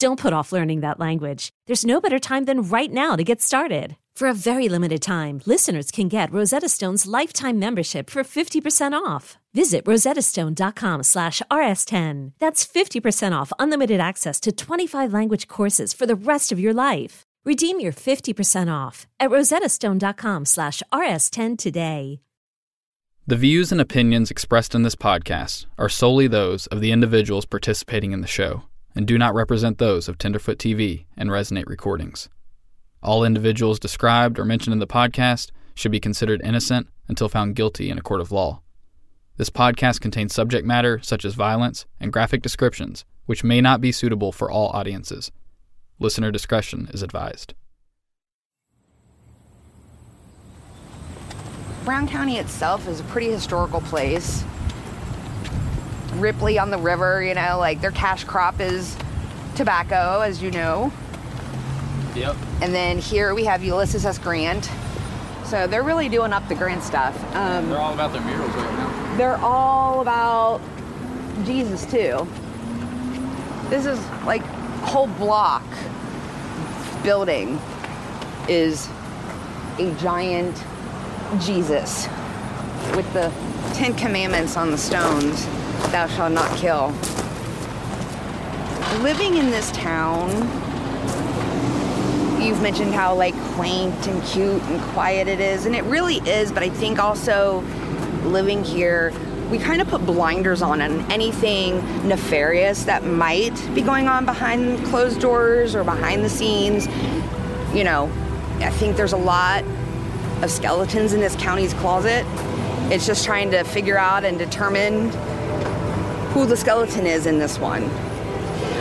Don't put off learning that language. There's no better time than right now to get started. For a very limited time, listeners can get Rosetta Stone's lifetime membership for 50% off. Visit rosettastone.com slash rs10. That's 50% off unlimited access to 25 language courses for the rest of your life. Redeem your 50% off at rosettastone.com slash rs10 today. The views and opinions expressed in this podcast are solely those of the individuals participating in the show and do not represent those of Tenderfoot TV and Resonate Recordings. All individuals described or mentioned in the podcast should be considered innocent until found guilty in a court of law. This podcast contains subject matter such as violence and graphic descriptions, which may not be suitable for all audiences. Listener discretion is advised. Brown County itself is a pretty historical place. Ripley on the river, you know, like their cash crop is tobacco, as you know. Yep. And then here we have Ulysses S. Grant. So they're really doing up the Grant stuff. Um, They're all about their murals right now. they're all about Jesus too. This is like whole block building is a giant Jesus with the Ten Commandments on the stones. Thou shalt not kill. Living in this town, you've mentioned how like quaint and cute and quiet it is, and it really is, but I think also living here, we kind of put blinders on on anything nefarious that might be going on behind closed doors or behind the scenes. You know, I think there's a lot of skeletons in this county's closet. It's just trying to figure out and determine who the skeleton is in this one.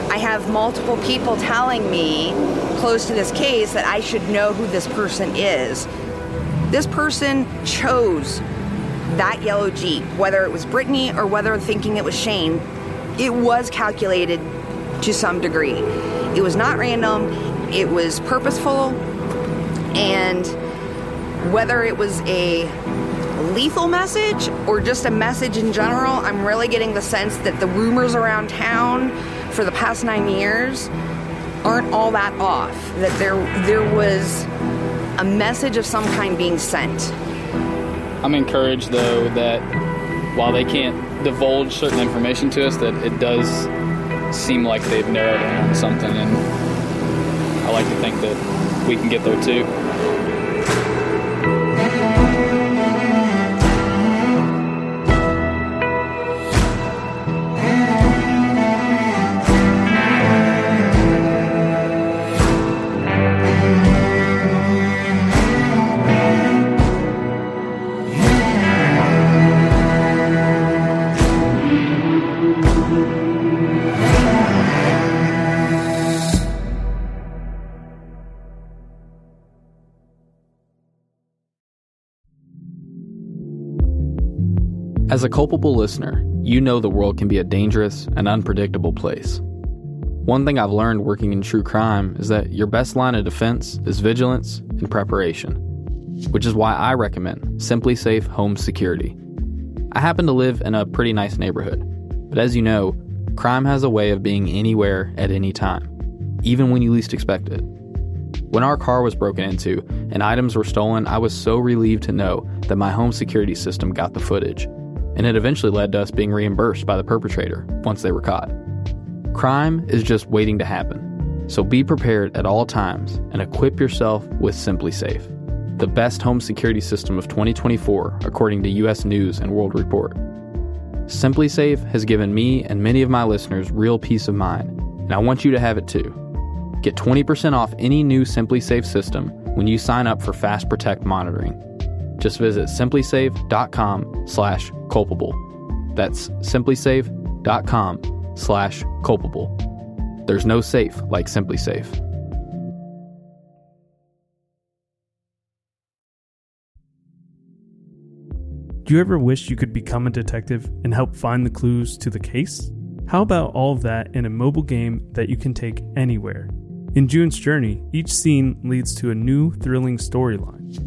I have multiple people telling me close to this case that I should know who this person is. This person chose that yellow Jeep, whether it was Brittany or whether thinking it was Shane, it was calculated to some degree. It was not random, it was purposeful, and whether it was a lethal message or just a message in general, I'm really getting the sense that the rumors around town for the past nine years aren't all that off. That there there was a message of some kind being sent. I'm encouraged though that while they can't divulge certain information to us, that it does seem like they've narrowed in on something, and I like to think that we can get there too. As a culpable listener, you know the world can be a dangerous and unpredictable place. One thing I've learned working in true crime is that your best line of defense is vigilance and preparation, which is why I recommend SimpliSafe Home Security. I happen to live in a pretty nice neighborhood, but as you know, crime has a way of being anywhere at any time, even when you least expect it. When our car was broken into and items were stolen, I was so relieved to know that my home security system got the footage, and it eventually led to us being reimbursed by the perpetrator once they were caught. Crime is just waiting to happen, so be prepared at all times and equip yourself with SimpliSafe, the best home security system of 2024 according to US News and World Report. SimpliSafe has given me and many of my listeners real peace of mind, and I want you to have it too. Get 20% off any new SimpliSafe system when you sign up for Fast Protect monitoring. Just visit simplisafe.com slash culpable. That's simplisafe.com slash culpable. There's no safe like SimpliSafe. Do you ever wish you could become a detective and help find the clues to the case? How about all of that in a mobile game that you can take anywhere? In June's Journey, each scene leads to a new, thrilling storyline.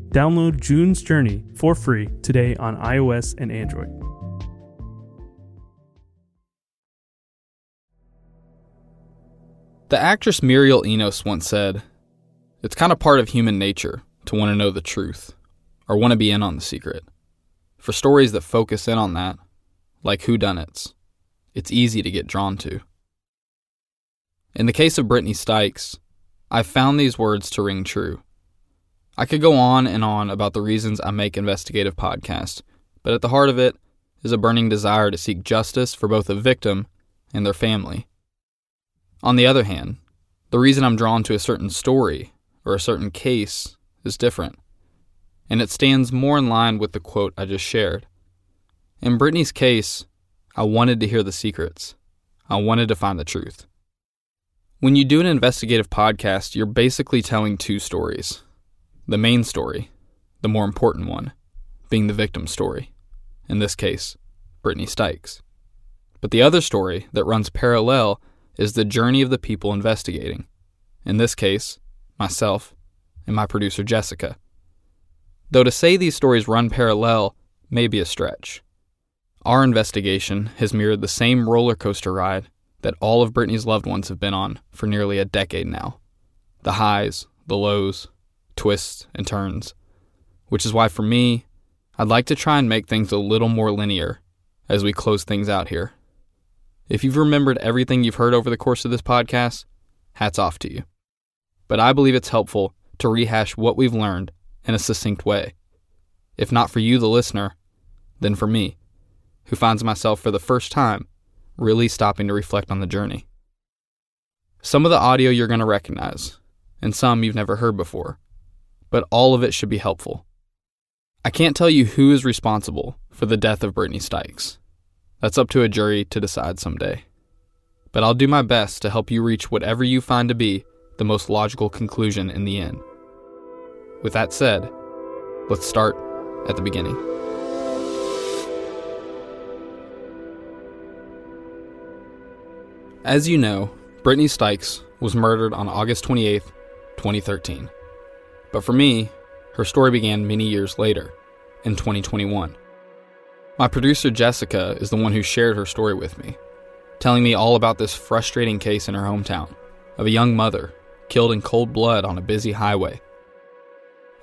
Download June's Journey for free today on iOS and Android. The actress Muriel Enos once said, It's kind of part of human nature to want to know the truth, or want to be in on the secret. For stories that focus in on that, like whodunits, it's easy to get drawn to. In the case of Brittany Stykes, I've found these words to ring true. I could go on and on about the reasons I make investigative podcasts, but at the heart of it is a burning desire to seek justice for both the victim and their family. On the other hand, the reason I'm drawn to a certain story or a certain case is different, and it stands more in line with the quote I just shared. In Brittany's case, I wanted to hear the secrets. I wanted to find the truth. When you do an investigative podcast, you're basically telling two stories. The main story, the more important one, being the victim's story, in this case, Brittany Stykes. But the other story that runs parallel is the journey of the people investigating. In this case, myself and my producer Jessica. Though to say these stories run parallel may be a stretch. Our investigation has mirrored the same roller coaster ride that all of Brittany's loved ones have been on for nearly a decade now. The highs, the lows, twists, and turns. Which is why, for me, I'd like to try and make things a little more linear as we close things out here. If you've remembered everything you've heard over the course of this podcast, hats off to you. But I believe it's helpful to rehash what we've learned in a succinct way. If not for you, the listener, then for me, who finds myself for the first time really stopping to reflect on the journey. Some of the audio you're going to recognize, and some you've never heard before, but all of it should be helpful. I can't tell you who is responsible for the death of Brittany Stykes. That's up to a jury to decide someday. But I'll do my best to help you reach whatever you find to be the most logical conclusion in the end. With that said, let's start at the beginning. As you know, Brittany Stykes was murdered on August 28, 2013. But for me, her story began many years later, in 2021. My producer Jessica is the one who shared her story with me, telling me all about this frustrating case in her hometown of a young mother killed in cold blood on a busy highway.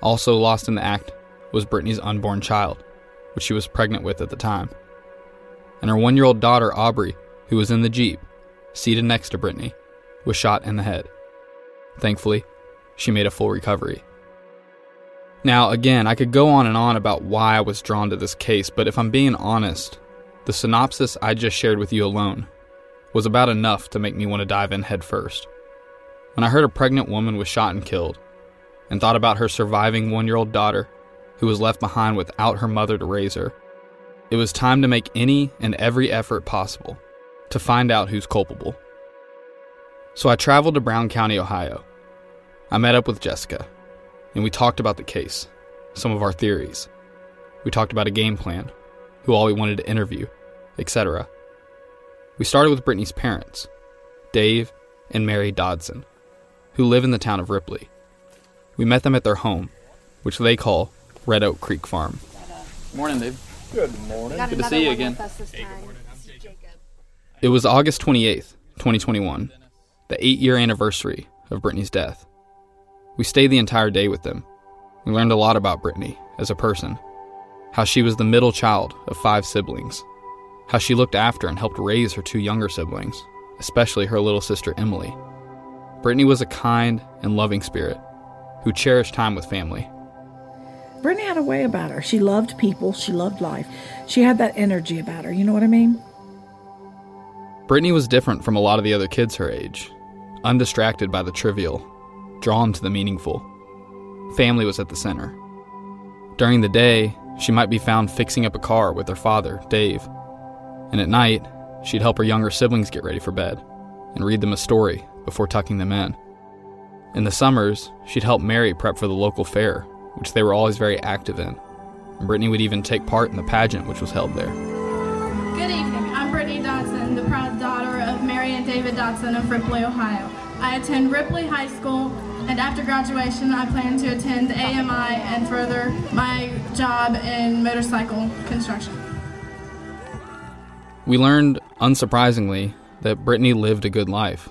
Also lost in the act was Brittany's unborn child, which she was pregnant with at the time, and her one year old daughter Aubrey, who was in the Jeep, seated next to Brittany, was shot in the head. Thankfully, she made a full recovery. Now, again, I could go on and on about why I was drawn to this case, but if I'm being honest, the synopsis I just shared with you alone was about enough to make me want to dive in headfirst. When I heard a pregnant woman was shot and killed, and thought about her surviving one year old daughter who was left behind without her mother to raise her, it was time to make any and every effort possible to find out who's culpable. So I traveled to Brown County, Ohio. I met up with Jessica and we talked about the case, some of our theories. We talked about a game plan, who all we wanted to interview, etc. We started with Brittany's parents, Dave and Mary Dodson, who live in the town of Ripley. We met them at their home, which they call Red Oak Creek Farm. Morning, Dave. Good morning. Good to see you again. It was August 28th, 2021, the eight year anniversary of Brittany's death. We stayed the entire day with them. We learned a lot about Brittany as a person, how she was the middle child of five siblings, how she looked after and helped raise her two younger siblings, especially her little sister Emily. Brittany was a kind and loving spirit who cherished time with family. Brittany had a way about her. She loved people, she loved life. She had that energy about her, you know what I mean? Brittany was different from a lot of the other kids her age, undistracted by the trivial, drawn to the meaningful. Family was at the center. During the day, she might be found fixing up a car with her father, Dave. And at night, she'd help her younger siblings get ready for bed and read them a story before tucking them in. In the summers, she'd help Mary prep for the local fair, which they were always very active in. And Brittany would even take part in the pageant which was held there. Good evening. I'm Brittany Dodson, the proud daughter of Mary and David Dodson of Ripley, Ohio. I attend Ripley High School, and after graduation, I plan to attend AMI and further my job in motorcycle construction. We learned, unsurprisingly, that Brittany lived a good life,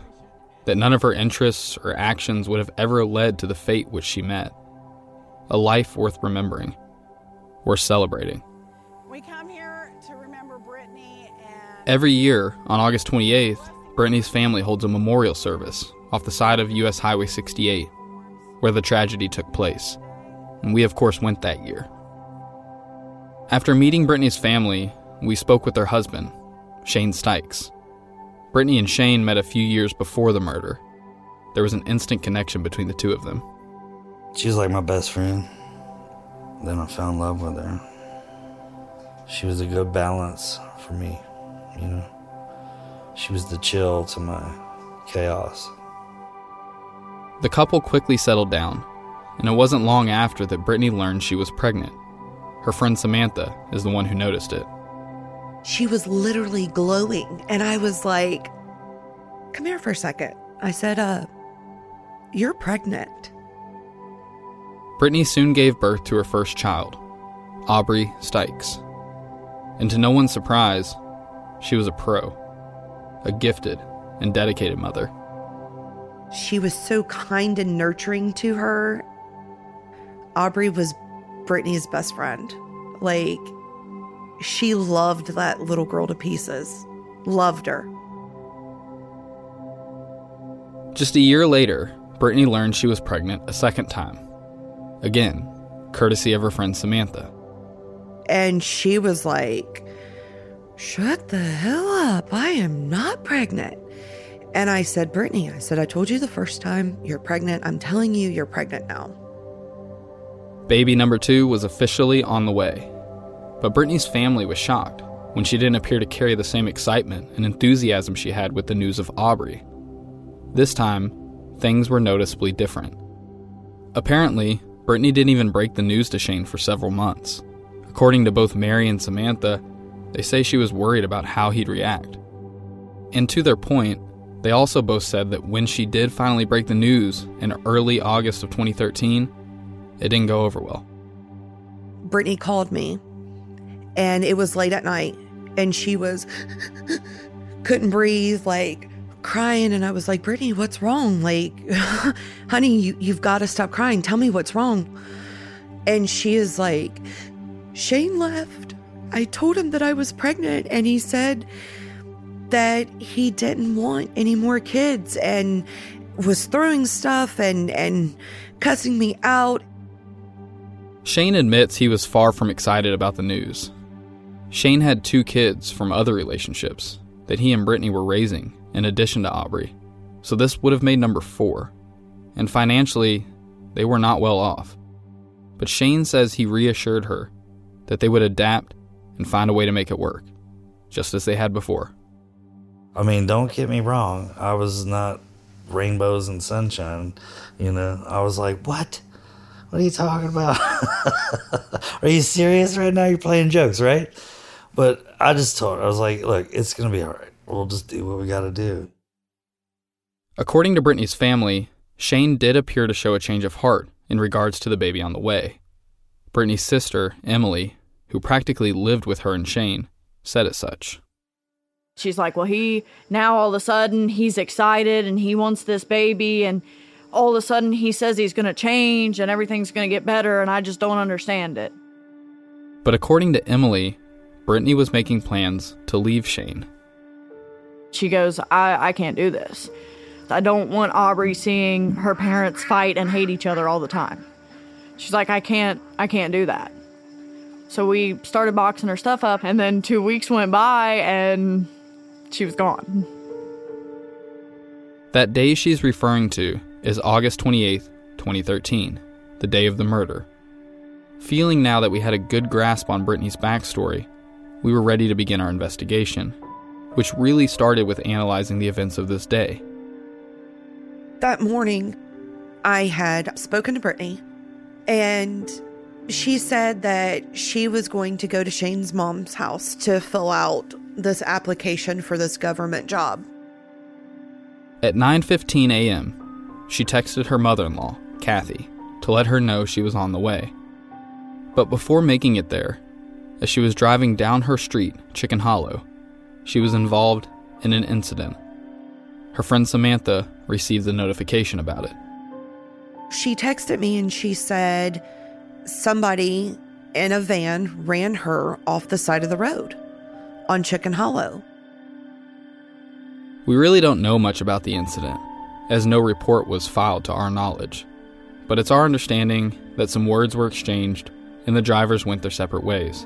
that none of her interests or actions would have ever led to the fate which she met. A life worth remembering, worth celebrating. We come here to remember Brittany and Every year, on August 28th, Brittany's family holds a memorial service off the side of US Highway 68, where the tragedy took place. And we, of course, went that year. After meeting Brittany's family, we spoke with her husband, Shane Stykes. Brittany and Shane met a few years before the murder. There was an instant connection between the two of them. She was like my best friend. Then I fell in love with her. She was a good balance for me, you know. She was the chill to my chaos. The couple quickly settled down, and it wasn't long after that Brittany learned she was pregnant. Her friend Samantha is the one who noticed it. She was literally glowing, and I was like, Come here for a second. I said, Uh, you're pregnant. Brittany soon gave birth to her first child, Aubrey Stykes. And to no one's surprise, she was a pro, a gifted and dedicated mother. She was so kind and nurturing to her. Aubrey was Brittany's best friend. Like, she loved that little girl to pieces, loved her. Just a year later, Brittany learned she was pregnant a second time. Again, courtesy of her friend Samantha. And she was like, Shut the hell up. I am not pregnant. And I said, Brittany, I said, I told you the first time you're pregnant. I'm telling you, you're pregnant now. Baby number two was officially on the way. But Brittany's family was shocked when she didn't appear to carry the same excitement and enthusiasm she had with the news of Aubrey. This time, things were noticeably different. Apparently, Brittany didn't even break the news to Shane for several months. According to both Mary and Samantha, they say she was worried about how he'd react. And to their point, they also both said that when she did finally break the news in early August of 2013, it didn't go over well. Brittany called me, and it was late at night, and she was couldn't breathe, like crying. And I was like, Brittany, what's wrong? Like, honey, you, you've got to stop crying. Tell me what's wrong. And she is like, Shane left. I told him that I was pregnant, and he said that he didn't want any more kids and was throwing stuff and and cussing me out. Shane admits he was far from excited about the news. Shane had two kids from other relationships that he and Brittany were raising in addition to Aubrey, so this would have made number four. And financially, they were not well off. But Shane says he reassured her that they would adapt and find a way to make it work, just as they had before. I mean, don't get me wrong. I was not rainbows and sunshine. You know, I was like, what? What are you talking about? are you serious right now? You're playing jokes, right? But I just told her, I was like, look, it's going to be all right. we'll just do what we got to do. According to Brittany's family, Shane did appear to show a change of heart in regards to the baby on the way. Brittany's sister, Emily, who practically lived with her and Shane, said as such. She's like, Well, he now all of a sudden he's excited and he wants this baby, and all of a sudden he says he's going to change and everything's going to get better, and I just don't understand it. But according to Emily, Brittany was making plans to leave Shane. She goes, I, I can't do this. I don't want Aubrey seeing her parents fight and hate each other all the time. She's like, I can't, I can't do that. So we started boxing her stuff up, and then two weeks went by, and she was gone. That day she's referring to is August 28th, 2013, the day of the murder. Feeling now that we had a good grasp on Brittany's backstory, we were ready to begin our investigation, which really started with analyzing the events of this day. That morning, I had spoken to Brittany, and she said that she was going to go to Shane's mom's house to fill out this application for this government job. At 9:15 a.m., she texted her mother-in-law, Kathy, to let her know she was on the way. But before making it there, as she was driving down her street, Chicken Hollow, she was involved in an incident. Her friend Samantha received the notification about it. She texted me and she said somebody in a van ran her off the side of the road on Chicken Hollow. We really don't know much about the incident, as no report was filed to our knowledge. But it's our understanding that some words were exchanged and the drivers went their separate ways.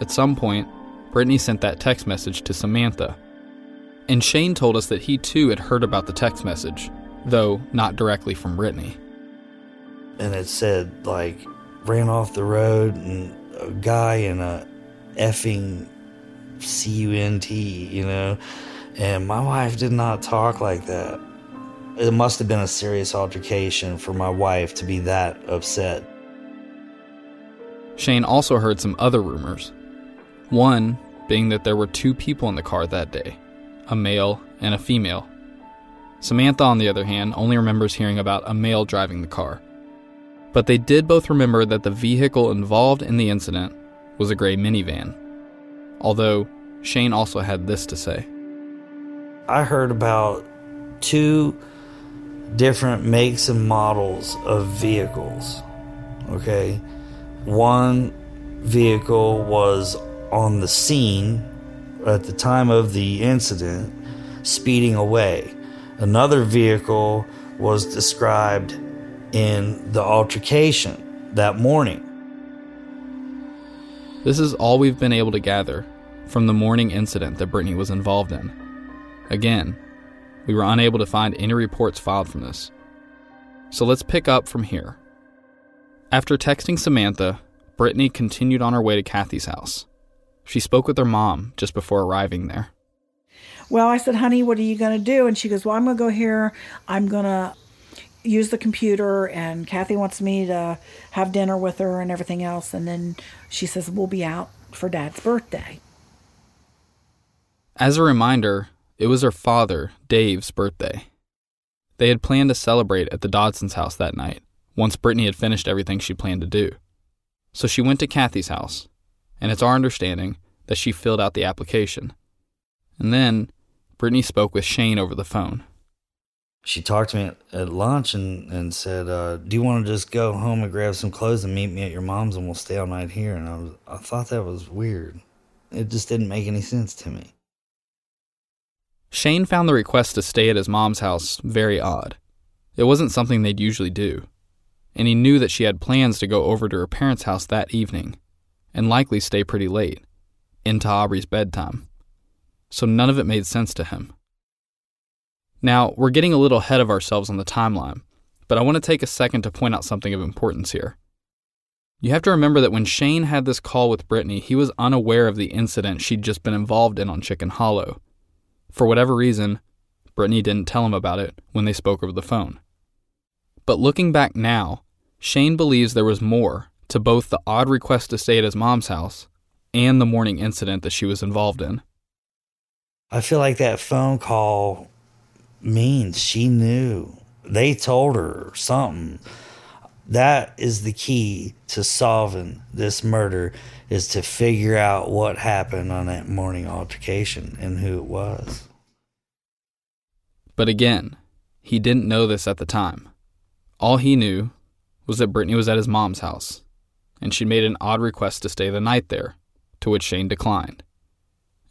At some point, Brittany sent that text message to Samantha. And Shane told us that he too had heard about the text message, though not directly from Brittany. And it said, like, ran off the road and a guy in a effing C U N T, you know. And my wife did not talk like that. It must have been a serious altercation for my wife to be that upset. Shane also heard some other rumors. One being that there were two people in the car that day a male and a female. Samantha, on the other hand, only remembers hearing about a male driving the car. But they did both remember that the vehicle involved in the incident was a gray minivan. Although, Shane also had this to say I heard about two different makes and models of vehicles. Okay. One vehicle was on the scene at the time of the incident, speeding away. Another vehicle was described in the altercation that morning. This is all we've been able to gather from the morning incident that Brittany was involved in. Again, we were unable to find any reports filed from this. So let's pick up from here. After texting Samantha, Brittany continued on her way to Kathy's house. She spoke with her mom just before arriving there. Well, I said, honey, what are you going to do? And she goes, well, I'm going to go here. I'm going to use the computer, and Kathy wants me to have dinner with her and everything else. And then she says, we'll be out for dad's birthday. As a reminder, it was her father, Dave's birthday. They had planned to celebrate at the Dodson's house that night, once Brittany had finished everything she planned to do. So she went to Kathy's house, and it's our understanding that she filled out the application. And then Brittany spoke with Shane over the phone. She talked to me at, lunch and, and said, uh, Do you want to just go home and grab some clothes and meet me at your mom's and we'll stay all night here? And I, was, I thought that was weird. It just didn't make any sense to me. Shane found the request to stay at his mom's house very odd. It wasn't something they'd usually do, and he knew that she had plans to go over to her parents' house that evening and likely stay pretty late, into Aubrey's bedtime. So none of it made sense to him. Now, we're getting a little ahead of ourselves on the timeline, but I want to take a second to point out something of importance here. You have to remember that when Shane had this call with Brittany, he was unaware of the incident she'd just been involved in on Chicken Hollow. For whatever reason, Brittany didn't tell him about it when they spoke over the phone. But looking back now, Shane believes there was more to both the odd request to stay at his mom's house and the morning incident that she was involved in. I feel like that phone call means she knew. They told her something. That is the key to solving this murder is to figure out what happened on that morning altercation and who it was. But again, he didn't know this at the time. All he knew was that Brittany was at his mom's house, and she'd made an odd request to stay the night there, to which Shane declined.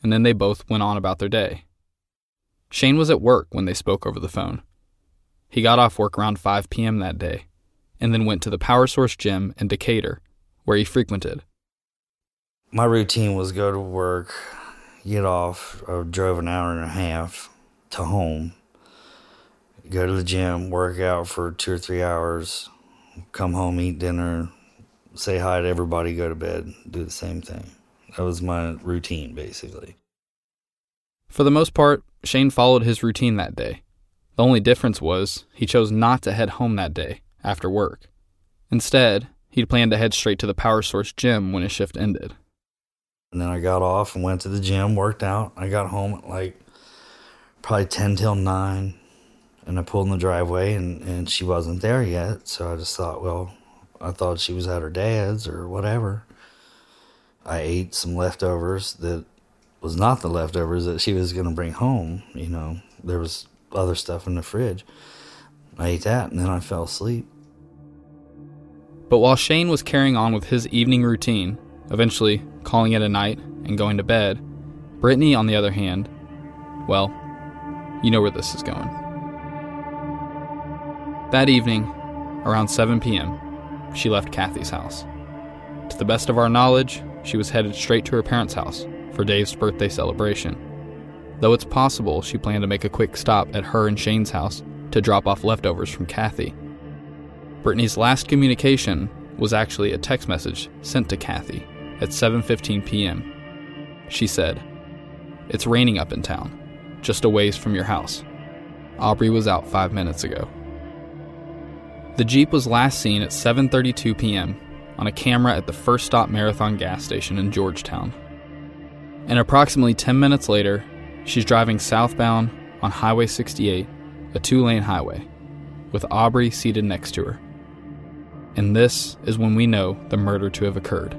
And then they both went on about their day. Shane was at work when they spoke over the phone. He got off work around 5 p.m. that day, and then went to the Power Source Gym in Decatur, where he frequented. My routine was go to work, get off, I drove an hour and a half to home, go to the gym, work out for two or three hours, come home, eat dinner, say hi to everybody, go to bed, do the same thing. That was my routine, basically. For the most part, Shane followed his routine that day. The only difference was he chose not to head home that day after work. Instead, he'd planned to head straight to the Power Source gym when his shift ended. And then I got off and went to the gym, worked out. I got home at like probably 10 till 9. And I pulled in the driveway and, and she wasn't there yet. So I just thought, well, I thought she was at her dad's or whatever. I ate some leftovers that was not the leftovers that she was going to bring home. You know, there was other stuff in the fridge. I ate that and then I fell asleep. But while Shane was carrying on with his evening routine, eventually calling it a night and going to bed, Brittany, on the other hand, well, you know where this is going. That evening, around 7 p.m., she left Kathy's house. To the best of our knowledge, she was headed straight to her parents' house for Dave's birthday celebration. Though it's possible she planned to make a quick stop at her and Shane's house to drop off leftovers from Kathy. Brittany's last communication was actually a text message sent to Kathy at 7:15 p.m. She said, "It's raining up in town, just a ways from your house. Aubrey was out 5 minutes ago." The Jeep was last seen at 7:32 p.m. on a camera at the First Stop Marathon gas station in Georgetown. And approximately 10 minutes later, she's driving southbound on Highway 68, a two-lane highway, with Aubrey seated next to her. And this is when we know the murder to have occurred,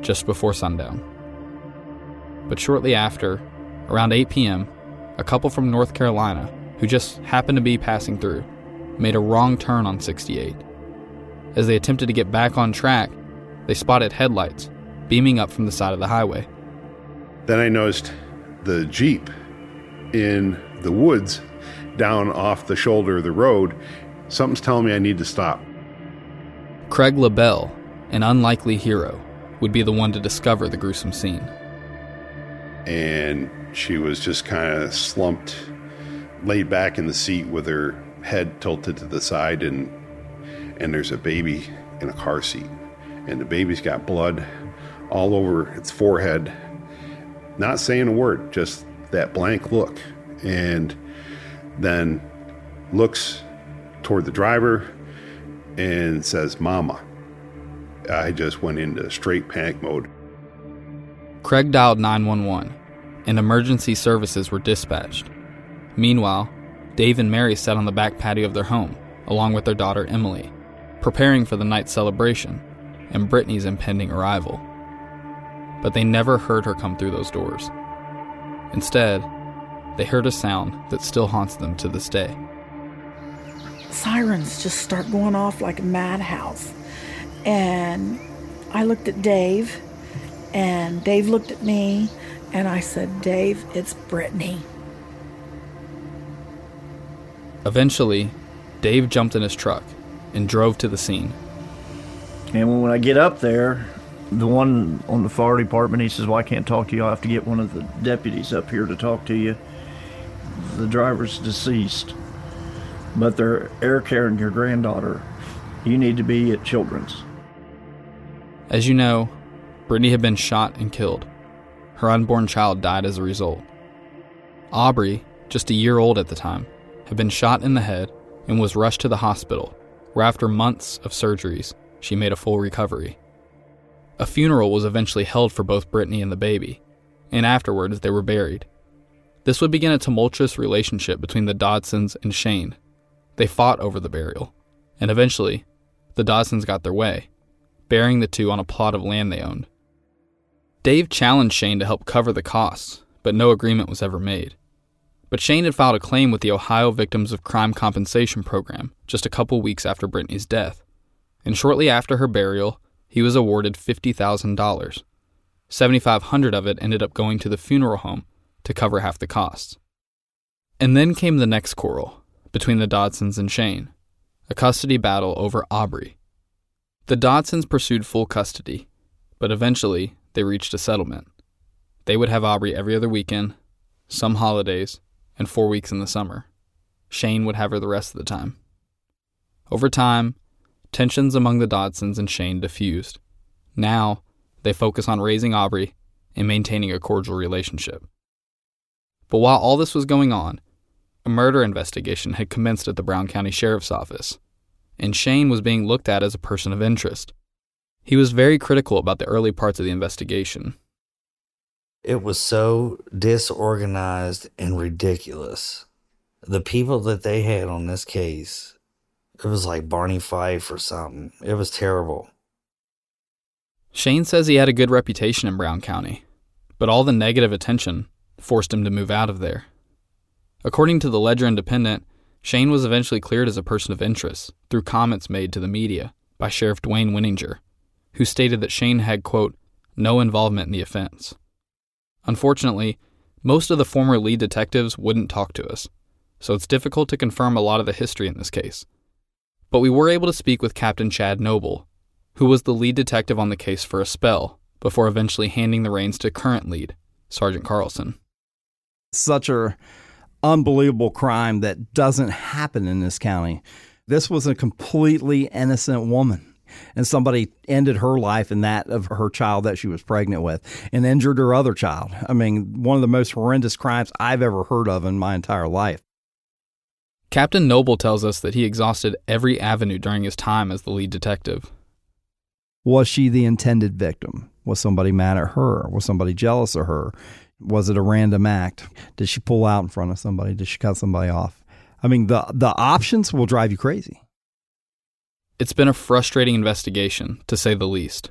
just before sundown. But shortly after, around 8 p.m., a couple from North Carolina, who just happened to be passing through, made a wrong turn on 68. As they attempted to get back on track, they spotted headlights beaming up from the side of the highway. Then I noticed the Jeep in the woods down off the shoulder of the road. Something's telling me I need to stop. Craig LaBelle, an unlikely hero, would be the one to discover the gruesome scene. And she was just kind of slumped, laid back in the seat with her head tilted to the side, and and there's a baby in a car seat, and the baby's got blood all over its forehead. Not saying a word, just that blank look, and then looks toward the driver and says, Mama. I just went into straight panic mode. Craig dialed 911, and emergency services were dispatched. Meanwhile, Dave and Mary sat on the back patio of their home, along with their daughter Emily, preparing for the night's celebration and Brittany's impending arrival. But they never heard her come through those doors. Instead, they heard a sound that still haunts them to this day. Sirens just start going off like a madhouse. And I looked at Dave, and Dave looked at me, and I said, Dave, it's Brittany. Eventually, Dave jumped in his truck and drove to the scene. And when I get up there, the one on the fire department, he says, Well, I can't talk to you. I'll have to get one of the deputies up here to talk to you. The driver's deceased, but they're air carrying your granddaughter. You need to be at Children's. As you know, Brittany had been shot and killed. Her unborn child died as a result. Aubrey, just a year old at the time, had been shot in the head and was rushed to the hospital, where after months of surgeries, she made a full recovery. A funeral was eventually held for both Brittany and the baby, and afterwards they were buried. This would begin a tumultuous relationship between the Dodsons and Shane. They fought over the burial, and eventually, the Dodsons got their way, burying the two on a plot of land they owned. Dave challenged Shane to help cover the costs, but no agreement was ever made. But Shane had filed a claim with the Ohio Victims of Crime Compensation Program just a couple weeks after Brittany's death, and shortly after her burial, he was awarded $50,000. 7500 of it ended up going to the funeral home to cover half the costs. And then came the next quarrel between the Dodsons and Shane, a custody battle over Aubrey. The Dodsons pursued full custody, but eventually they reached a settlement. They would have Aubrey every other weekend, some holidays, and four weeks in the summer. Shane would have her the rest of the time. Over time, tensions among the Dodsons and Shane diffused. Now, they focus on raising Aubrey and maintaining a cordial relationship. But while all this was going on, a murder investigation had commenced at the Brown County Sheriff's Office, and Shane was being looked at as a person of interest. He was very critical about the early parts of the investigation. It was so disorganized and ridiculous. The people that they had on this case, it was like Barney Fife or something. It was terrible. Shane says he had a good reputation in Brown County, but all the negative attention forced him to move out of there. According to the Ledger Independent, Shane was eventually cleared as a person of interest through comments made to the media by Sheriff Dwayne Wenninger, who stated that Shane had, quote, no involvement in the offense. Unfortunately, most of the former lead detectives wouldn't talk to us, so it's difficult to confirm a lot of the history in this case. But we were able to speak with Captain Chad Noble, who was the lead detective on the case for a spell before eventually handing the reins to current lead, Sergeant Carlson. Such a unbelievable crime that doesn't happen in this county. This was a completely innocent woman and somebody ended her life and that of her child that she was pregnant with and injured her other child. I mean, one of the most horrendous crimes I've ever heard of in my entire life. Captain Noble tells us that he exhausted every avenue during his time as the lead detective. Was she the intended victim? Was somebody mad at her? Was somebody jealous of her? Was it a random act? Did she pull out in front of somebody? Did she cut somebody off? I mean, the the options will drive you crazy. It's been a frustrating investigation, to say the least.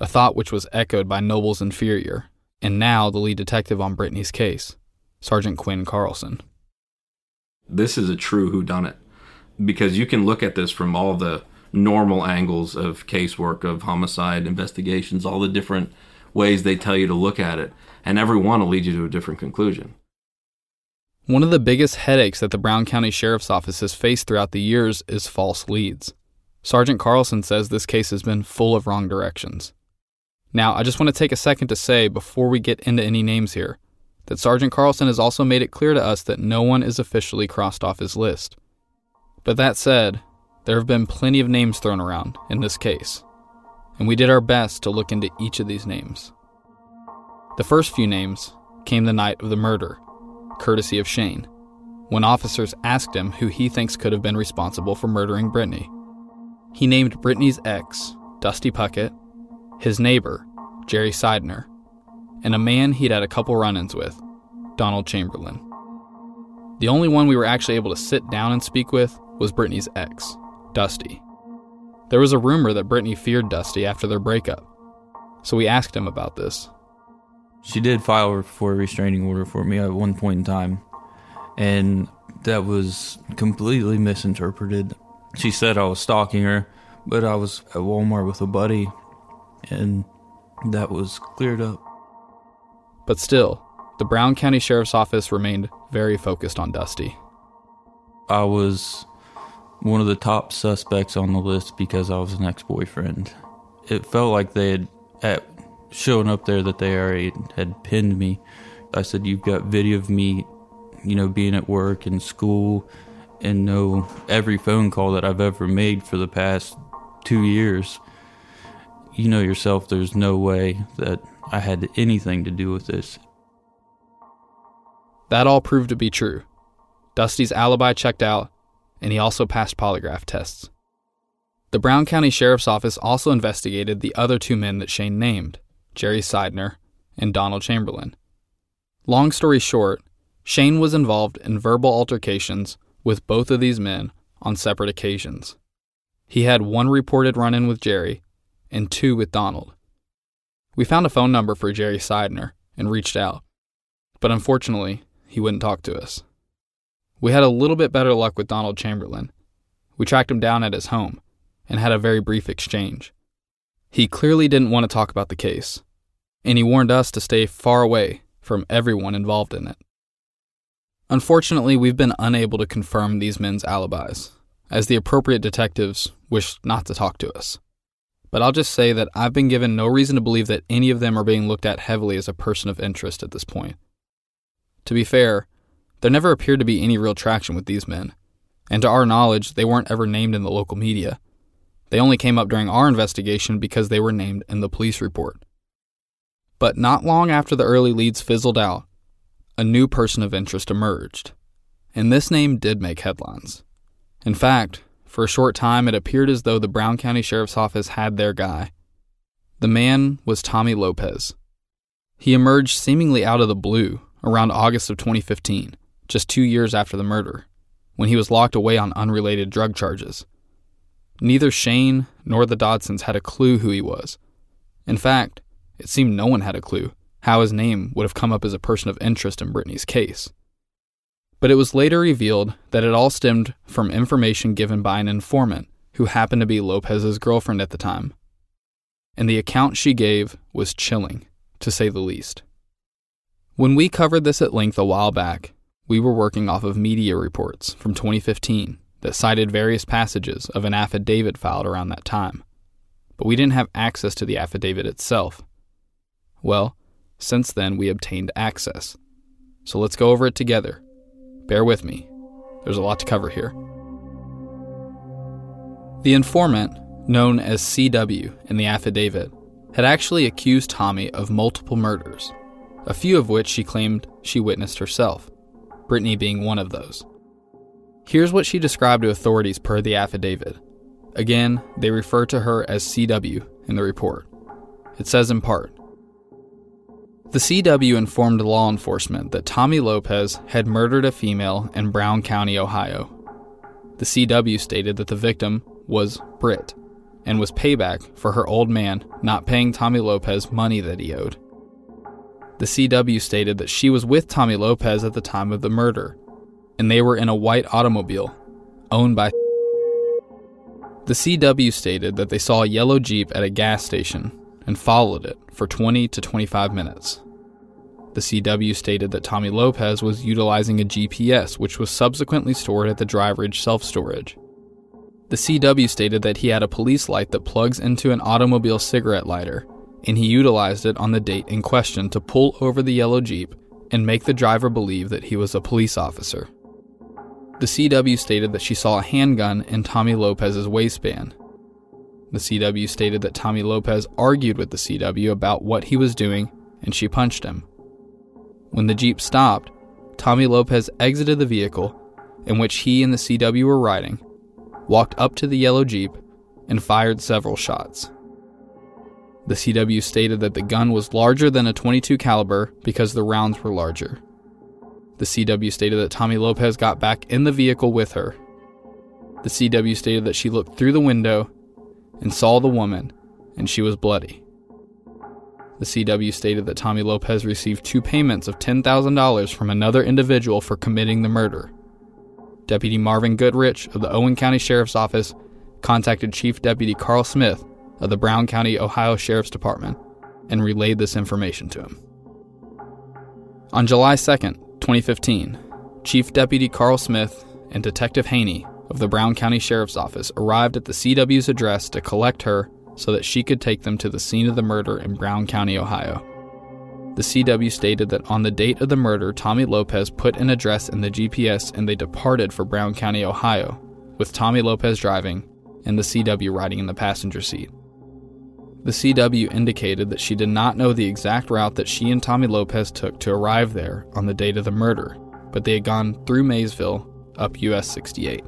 A thought which was echoed by Noble's inferior, and now the lead detective on Brittany's case, Sergeant Quinn Carlson. This is a true whodunit because you can look at this from all the normal angles of casework, of homicide investigations, all the different ways they tell you to look at it, and every one will lead you to a different conclusion. One of the biggest headaches that the Brown County Sheriff's Office has faced throughout the years is false leads. Sergeant Carlson says this case has been full of wrong directions. Now, I just want to take a second to say, before we get into any names here, that Sergeant Carlson has also made it clear to us that no one is officially crossed off his list. But that said, there have been plenty of names thrown around in this case, and we did our best to look into each of these names. The first few names came the night of the murder, courtesy of Shane, when officers asked him who he thinks could have been responsible for murdering Brittany. He named Brittany's ex, Dusty Puckett, his neighbor, Jerry Seidner, and a man he'd had a couple run ins with, Donald Chamberlain. The only one we were actually able to sit down and speak with was Brittany's ex, Dusty. There was a rumor that Brittany feared Dusty after their breakup, so we asked him about this. She did file for a restraining order for me at one point in time, and that was completely misinterpreted she said I was stalking her, but I was at Walmart with a buddy, and that was cleared up. But still, the Brown County Sheriff's Office remained very focused on Dusty. I was one of the top suspects on the list because I was an ex boyfriend. It felt like they had at showing up there that they already had pinned me. I said, You've got video of me, you know, being at work and school and know every phone call that I've ever made for the past two years, you know yourself, there's no way that I had anything to do with this. That all proved to be true. Dusty's alibi checked out, and he also passed polygraph tests. The Brown County Sheriff's Office also investigated the other two men that Shane named Jerry Seidner and Donald Chamberlain. Long story short, Shane was involved in verbal altercations with both of these men on separate occasions. He had one reported run in with Jerry and two with Donald. We found a phone number for Jerry Seidner and reached out, but unfortunately, he wouldn't talk to us. We had a little bit better luck with Donald Chamberlain. We tracked him down at his home and had a very brief exchange. He clearly didn't want to talk about the case, and he warned us to stay far away from everyone involved in it. Unfortunately, we've been unable to confirm these men's alibis, as the appropriate detectives wish not to talk to us. But I'll just say that I've been given no reason to believe that any of them are being looked at heavily as a person of interest at this point. To be fair, there never appeared to be any real traction with these men, and to our knowledge, they weren't ever named in the local media. They only came up during our investigation because they were named in the police report. But not long after the early leads fizzled out, a new person of interest emerged, and this name did make headlines. In fact, for a short time, it appeared as though the Brown County Sheriff's Office had their guy. The man was Tommy Lopez. He emerged seemingly out of the blue around August of 2015, just two years after the murder, when he was locked away on unrelated drug charges. Neither Shane nor the Dodsons had a clue who he was. In fact, it seemed no one had a clue how his name would have come up as a person of interest in Brittany's case. But it was later revealed that it all stemmed from information given by an informant who happened to be Lopez's girlfriend at the time. And the account she gave was chilling, to say the least. When we covered this at length a while back, we were working off of media reports from 2015 that cited various passages of an affidavit filed around that time. But we didn't have access to the affidavit itself. Well, since then, we obtained access. So let's go over it together. Bear with me. There's a lot to cover here. The informant, known as CW in the affidavit, had actually accused Tommy of multiple murders, a few of which she claimed she witnessed herself, Brittany being one of those. Here's what she described to authorities per the affidavit. Again, they refer to her as CW in the report. It says in part the CW informed law enforcement that Tommy Lopez had murdered a female in Brown County, Ohio. The CW stated that the victim was Britt and was payback for her old man not paying Tommy Lopez money that he owed. The CW stated that she was with Tommy Lopez at the time of the murder, and they were in a white automobile owned by. The CW stated that they saw a yellow Jeep at a gas station and followed it for 20 to 25 minutes. The CW stated that Tommy Lopez was utilizing a GPS, which was subsequently stored at the Dry Ridge self storage. The CW stated that he had a police light that plugs into an automobile cigarette lighter, and he utilized it on the date in question to pull over the yellow Jeep and make the driver believe that he was a police officer. The CW stated that she saw a handgun in Tommy Lopez's waistband the CW stated that Tommy Lopez argued with the CW about what he was doing and she punched him. When the Jeep stopped, Tommy Lopez exited the vehicle in which he and the CW were riding, walked up to the yellow Jeep, and fired several shots. The CW stated that the gun was larger than a 22 caliber because the rounds were larger. The CW stated that Tommy Lopez got back in the vehicle with her. The CW stated that she looked through the window and saw the woman, and she was bloody. The CW stated that Tommy Lopez received two payments of $10,000 from another individual for committing the murder. Deputy Marvin Goodrich of the Owen County Sheriff's Office contacted Chief Deputy Carl Smith of the Brown County, Ohio Sheriff's Department and relayed this information to him. On July 2nd, 2015, Chief Deputy Carl Smith and Detective Haney of the Brown County Sheriff's Office arrived at the CW's address to collect her so that she could take them to the scene of the murder in Brown County, Ohio. The CW stated that on the date of the murder, Tommy Lopez put an address in the GPS and they departed for Brown County, Ohio, with Tommy Lopez driving and the CW riding in the passenger seat. The CW indicated that she did not know the exact route that she and Tommy Lopez took to arrive there on the date of the murder, but they had gone through Maysville up US 68.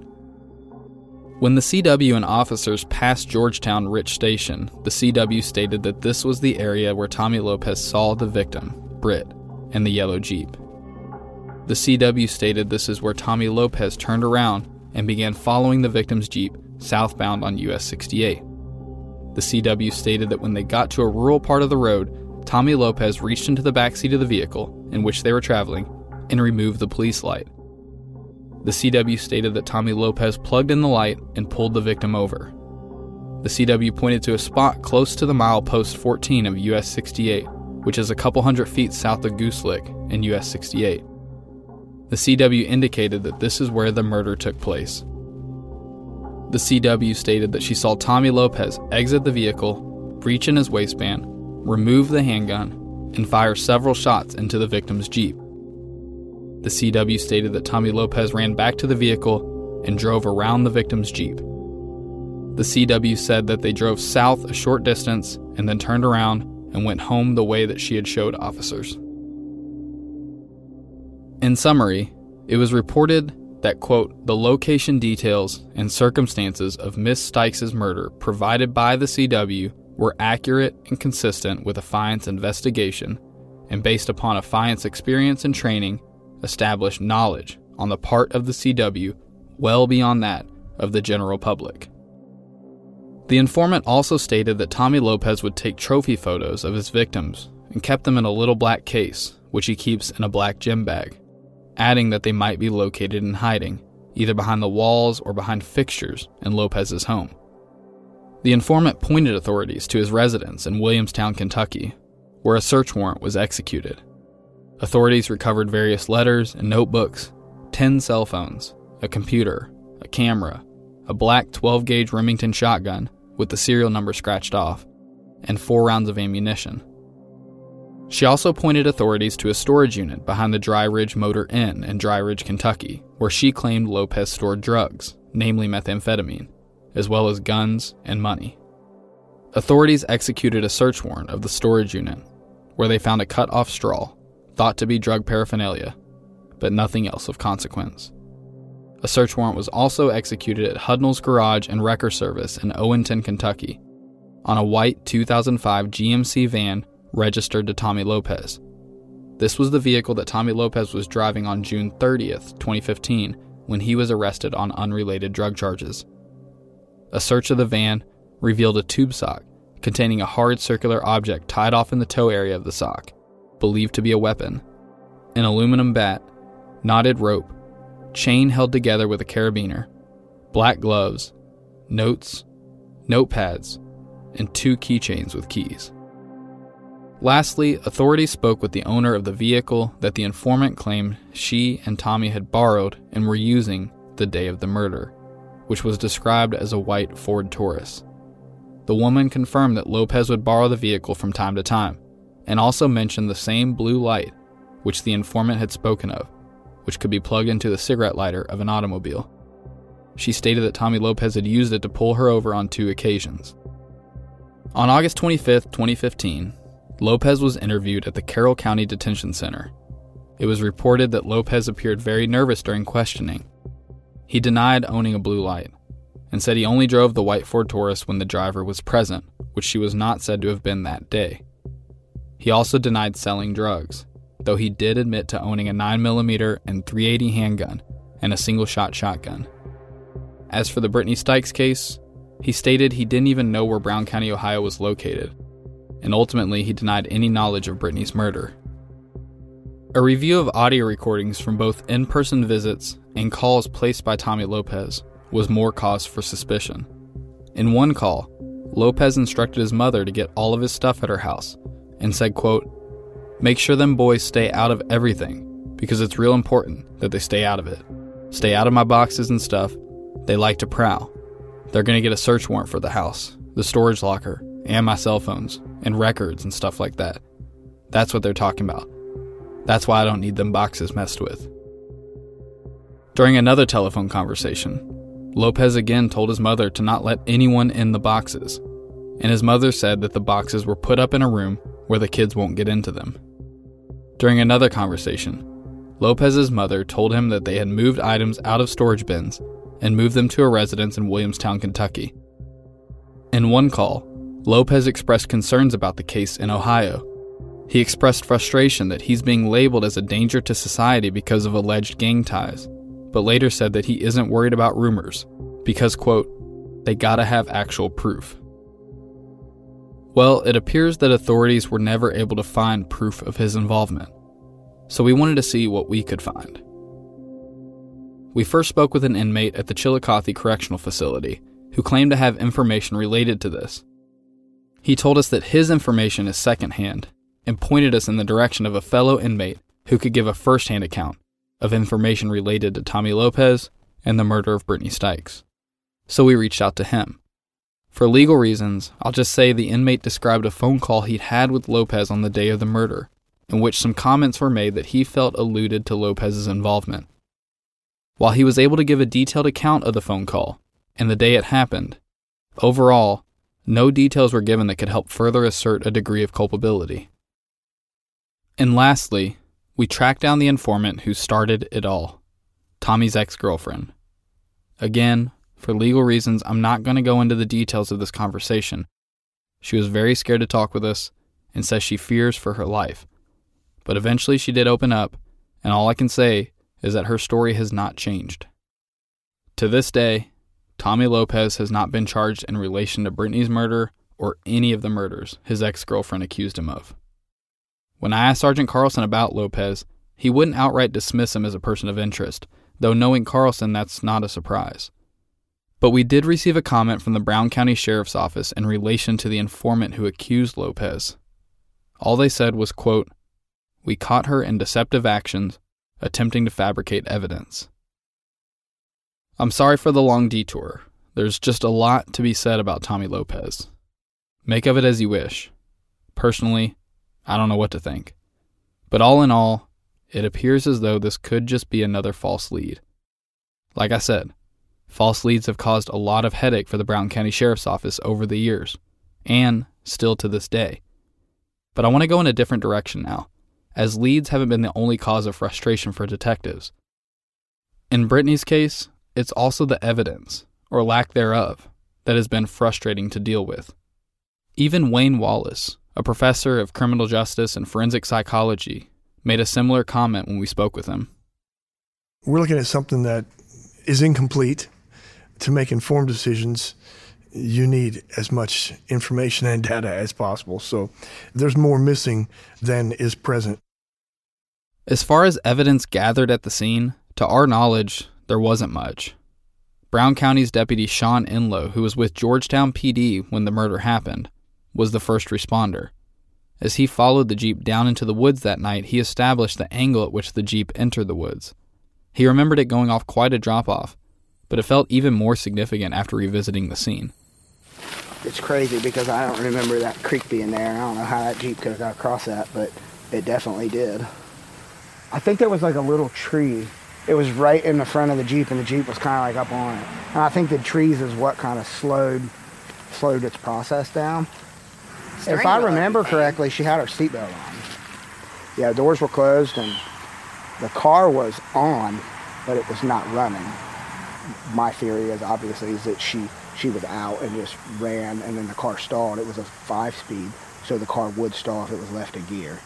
When the CW and officers passed Georgetown Rich Station, the CW stated that this was the area where Tommy Lopez saw the victim, Britt, and the yellow Jeep. The CW stated this is where Tommy Lopez turned around and began following the victim's Jeep southbound on US 68. The CW stated that when they got to a rural part of the road, Tommy Lopez reached into the backseat of the vehicle in which they were traveling and removed the police light. The CW stated that Tommy Lopez plugged in the light and pulled the victim over. The CW pointed to a spot close to the milepost 14 of US 68, which is a couple hundred feet south of Goose Lick in US 68. The CW indicated that this is where the murder took place. The CW stated that she saw Tommy Lopez exit the vehicle, reach in his waistband, remove the handgun, and fire several shots into the victim's Jeep. The CW stated that Tommy Lopez ran back to the vehicle and drove around the victim's Jeep. The CW said that they drove south a short distance and then turned around and went home the way that she had showed officers. In summary, it was reported that, quote, the location details and circumstances of Miss Stykes' murder provided by the CW were accurate and consistent with Affiant's investigation and based upon Affiant's experience and training, established knowledge on the part of the CW well beyond that of the general public. The informant also stated that Tommy Lopez would take trophy photos of his victims and kept them in a little black case, which he keeps in a black gym bag adding that they might be located in hiding, either behind the walls or behind fixtures in Lopez's home. The informant pointed authorities to his residence in Williamstown, Kentucky, where a search warrant was executed. Authorities recovered various letters and notebooks, 10 cell phones, a computer, a camera, a black 12 gauge Remington shotgun with the serial number scratched off, and four rounds of ammunition. She also pointed authorities to a storage unit behind the Dry Ridge Motor Inn in Dry Ridge, Kentucky, where she claimed Lopez stored drugs, namely methamphetamine, as well as guns and money. Authorities executed a search warrant of the storage unit, where they found a cut off straw, thought to be drug paraphernalia, but nothing else of consequence. A search warrant was also executed at Hudnall's Garage and Wrecker Service in Owenton, Kentucky, on a white 2005 GMC van registered to Tommy Lopez. This was the vehicle that Tommy Lopez was driving on June 30th, 2015, when he was arrested on unrelated drug charges. A search of the van revealed a tube sock containing a hard circular object tied off in the toe area of the sock, believed to be a weapon, an aluminum bat, knotted rope, chain held together with a carabiner, black gloves, notes, notepads, and two keychains with keys. Lastly, authorities spoke with the owner of the vehicle that the informant claimed she and Tommy had borrowed and were using the day of the murder, which was described as a white Ford Taurus. The woman confirmed that Lopez would borrow the vehicle from time to time, and also mentioned the same blue light which the informant had spoken of, which could be plugged into the cigarette lighter of an automobile. She stated that Tommy Lopez had used it to pull her over on two occasions. On August 25, 2015, Lopez was interviewed at the Carroll County Detention Center. It was reported that Lopez appeared very nervous during questioning. He denied owning a blue light and said he only drove the white Ford Taurus when the driver was present, which she was not said to have been that day. He also denied selling drugs, though he did admit to owning a 9mm and 380 handgun and a single shot shotgun. As for the Brittany Stykes case, he stated he didn't even know where Brown County, Ohio was located and ultimately he denied any knowledge of Brittany's murder. A review of audio recordings from both in person visits and calls placed by Tommy Lopez was more cause for suspicion. In one call, Lopez instructed his mother to get all of his stuff at her house and said, quote, Make sure them boys stay out of everything because it's real important that they stay out of it. Stay out of my boxes and stuff. They like to prowl. They're going to get a search warrant for the house, the storage locker, and my cell phones and records and stuff like that. That's what they're talking about. That's why I don't need them boxes messed with. During another telephone conversation, Lopez again told his mother to not let anyone in the boxes, and his mother said that the boxes were put up in a room where the kids won't get into them. During another conversation, Lopez's mother told him that they had moved items out of storage bins and moved them to a residence in Williamstown, Kentucky. In one call, Lopez expressed concerns about the case in Ohio. He expressed frustration that he's being labeled as a danger to society because of alleged gang ties, but later said that he isn't worried about rumors because, quote, they gotta have actual proof. Well, it appears that authorities were never able to find proof of his involvement, so we wanted to see what we could find. We first spoke with an inmate at the Chillicothe Correctional Facility who claimed to have information related to this. He told us that his information is secondhand and pointed us in the direction of a fellow inmate who could give a first-hand account of information related to Tommy Lopez and the murder of Brittany Stykes. So we reached out to him. For legal reasons, I'll just say the inmate described a phone call he'd had with Lopez on the day of the murder, in which some comments were made that he felt alluded to Lopez's involvement. While he was able to give a detailed account of the phone call and the day it happened, overall, no details were given that could help further assert a degree of culpability. And lastly, we tracked down the informant who started it all Tommy's ex girlfriend. Again, for legal reasons, I'm not going to go into the details of this conversation. She was very scared to talk with us and says she fears for her life. But eventually she did open up, and all I can say is that her story has not changed. To this day, Tommy Lopez has not been charged in relation to Brittany's murder or any of the murders his ex girlfriend accused him of. When I asked Sergeant Carlson about Lopez, he wouldn't outright dismiss him as a person of interest, though knowing Carlson, that's not a surprise. But we did receive a comment from the Brown County Sheriff's Office in relation to the informant who accused Lopez. All they said was, quote, We caught her in deceptive actions, attempting to fabricate evidence. I'm sorry for the long detour. There's just a lot to be said about Tommy Lopez. Make of it as you wish. Personally, I don't know what to think. But all in all, it appears as though this could just be another false lead. Like I said, false leads have caused a lot of headache for the Brown County Sheriff's Office over the years, and still to this day. But I want to go in a different direction now, as leads haven't been the only cause of frustration for detectives. In Brittany's case, it's also the evidence, or lack thereof, that has been frustrating to deal with. Even Wayne Wallace, a professor of criminal justice and forensic psychology, made a similar comment when we spoke with him. We're looking at something that is incomplete. To make informed decisions, you need as much information and data as possible. So there's more missing than is present. As far as evidence gathered at the scene, to our knowledge, there wasn't much. Brown County's deputy Sean Enlow, who was with Georgetown PD when the murder happened, was the first responder. As he followed the Jeep down into the woods that night, he established the angle at which the Jeep entered the woods. He remembered it going off quite a drop off, but it felt even more significant after revisiting the scene. It's crazy because I don't remember that creek being there. I don't know how that Jeep could have got across that, but it definitely did. I think there was like a little tree. It was right in the front of the Jeep, and the Jeep was kind of like up on it. And I think the trees is what kind of slowed slowed its process down. If I remember correctly, she had her seatbelt on. Yeah, doors were closed and the car was on, but it was not running. My theory is obviously is that she she was out and just ran, and then the car stalled. It was a five speed, so the car would stall if it was left a gear.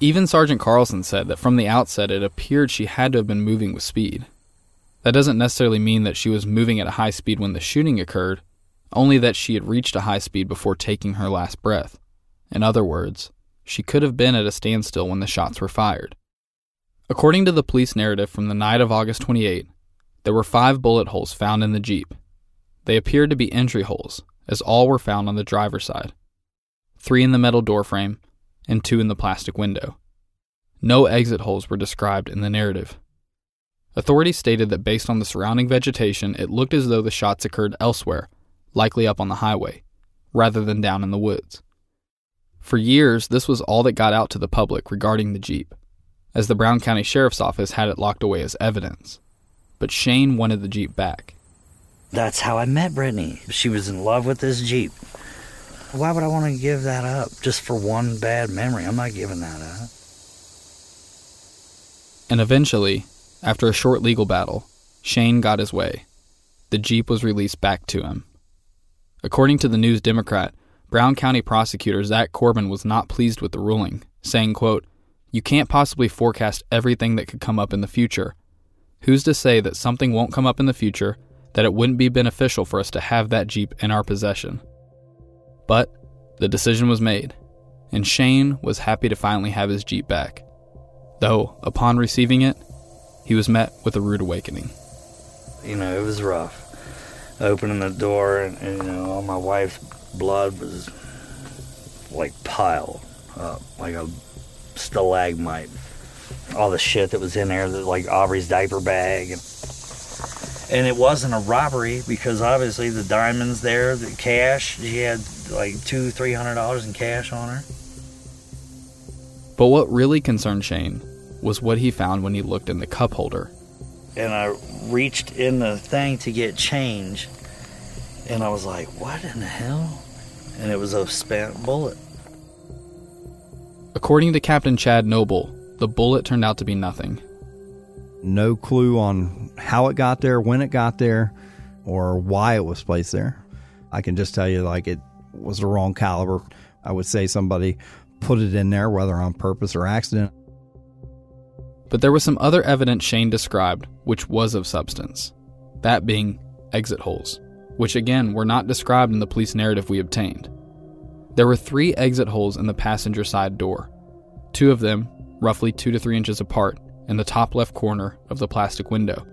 Even Sergeant Carlson said that from the outset it appeared she had to have been moving with speed. That doesn't necessarily mean that she was moving at a high speed when the shooting occurred, only that she had reached a high speed before taking her last breath. In other words, she could have been at a standstill when the shots were fired. According to the police narrative from the night of August 28, there were five bullet holes found in the Jeep. They appeared to be entry holes, as all were found on the driver's side three in the metal doorframe and two in the plastic window. No exit holes were described in the narrative. Authorities stated that based on the surrounding vegetation, it looked as though the shots occurred elsewhere, likely up on the highway, rather than down in the woods. For years, this was all that got out to the public regarding the Jeep, as the Brown County Sheriff's Office had it locked away as evidence. But Shane wanted the Jeep back. That's how I met Brittany. She was in love with this Jeep. Why would I want to give that up just for one bad memory? I'm not giving that up. And eventually, after a short legal battle, Shane got his way. The Jeep was released back to him. According to the News Democrat, Brown County prosecutor Zach Corbin was not pleased with the ruling, saying, quote, You can't possibly forecast everything that could come up in the future. Who's to say that something won't come up in the future, that it wouldn't be beneficial for us to have that Jeep in our possession? But the decision was made, and Shane was happy to finally have his Jeep back. Though, upon receiving it, he was met with a rude awakening. You know, it was rough. Opening the door, and, and you know, all my wife's blood was like piled up, like a stalagmite. All the shit that was in there, like Aubrey's diaper bag, and and it wasn't a robbery because obviously the diamonds there, the cash, she had like two, three hundred dollars in cash on her. But what really concerned Shane was what he found when he looked in the cup holder. And I reached in the thing to get change, and I was like, "What in the hell?" And it was a spent bullet. According to Captain Chad Noble, the bullet turned out to be nothing. No clue on how it got there, when it got there, or why it was placed there. I can just tell you, like, it was the wrong caliber. I would say somebody put it in there, whether on purpose or accident. But there was some other evidence Shane described which was of substance, that being exit holes, which again were not described in the police narrative we obtained. There were three exit holes in the passenger side door, two of them roughly two to three inches apart in the top left corner of the plastic window,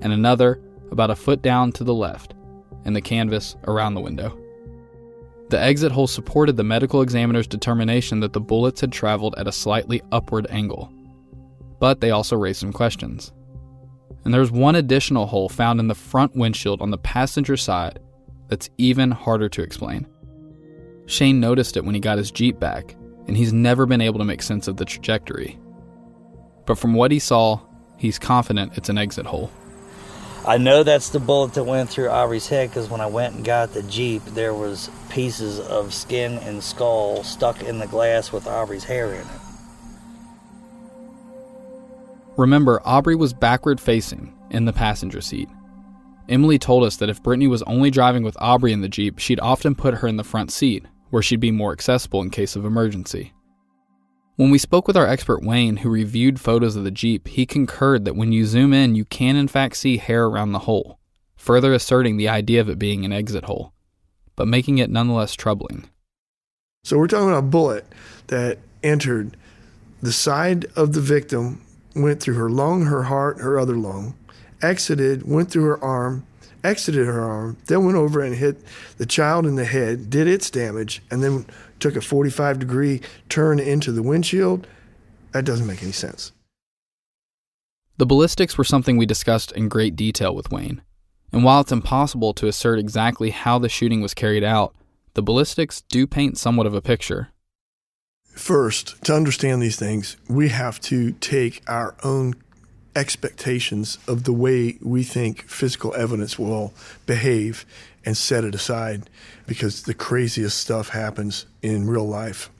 and another about a foot down to the left in the canvas around the window. The exit hole supported the medical examiner's determination that the bullets had traveled at a slightly upward angle, but they also raised some questions. And there's one additional hole found in the front windshield on the passenger side that's even harder to explain. Shane noticed it when he got his Jeep back, and he's never been able to make sense of the trajectory. But from what he saw, he's confident it's an exit hole. I know that's the bullet that went through Aubrey's head because when I went and got the Jeep, there was pieces of skin and skull stuck in the glass with Aubrey's hair in it. Remember, Aubrey was backward facing in the passenger seat. Emily told us that if Brittany was only driving with Aubrey in the Jeep, she'd often put her in the front seat, where she'd be more accessible in case of emergency. When we spoke with our expert Wayne, who reviewed photos of the Jeep, he concurred that when you zoom in, you can in fact see hair around the hole, further asserting the idea of it being an exit hole, but making it nonetheless troubling. So we're talking about a bullet that entered the side of the victim, went through her lung, her heart, her other lung, exited, went through her arm, exited her arm, then went over and hit the child in the head, did its damage, and then took a 45 degree turn into the windshield. That doesn't make any sense. The ballistics were something we discussed in great detail with Wayne. And while it's impossible to assert exactly how the shooting was carried out, the ballistics do paint somewhat of a picture. First, to understand these things, we have to take our own expectations of the way we think physical evidence will behave and set it aside because the craziest stuff happens in real life.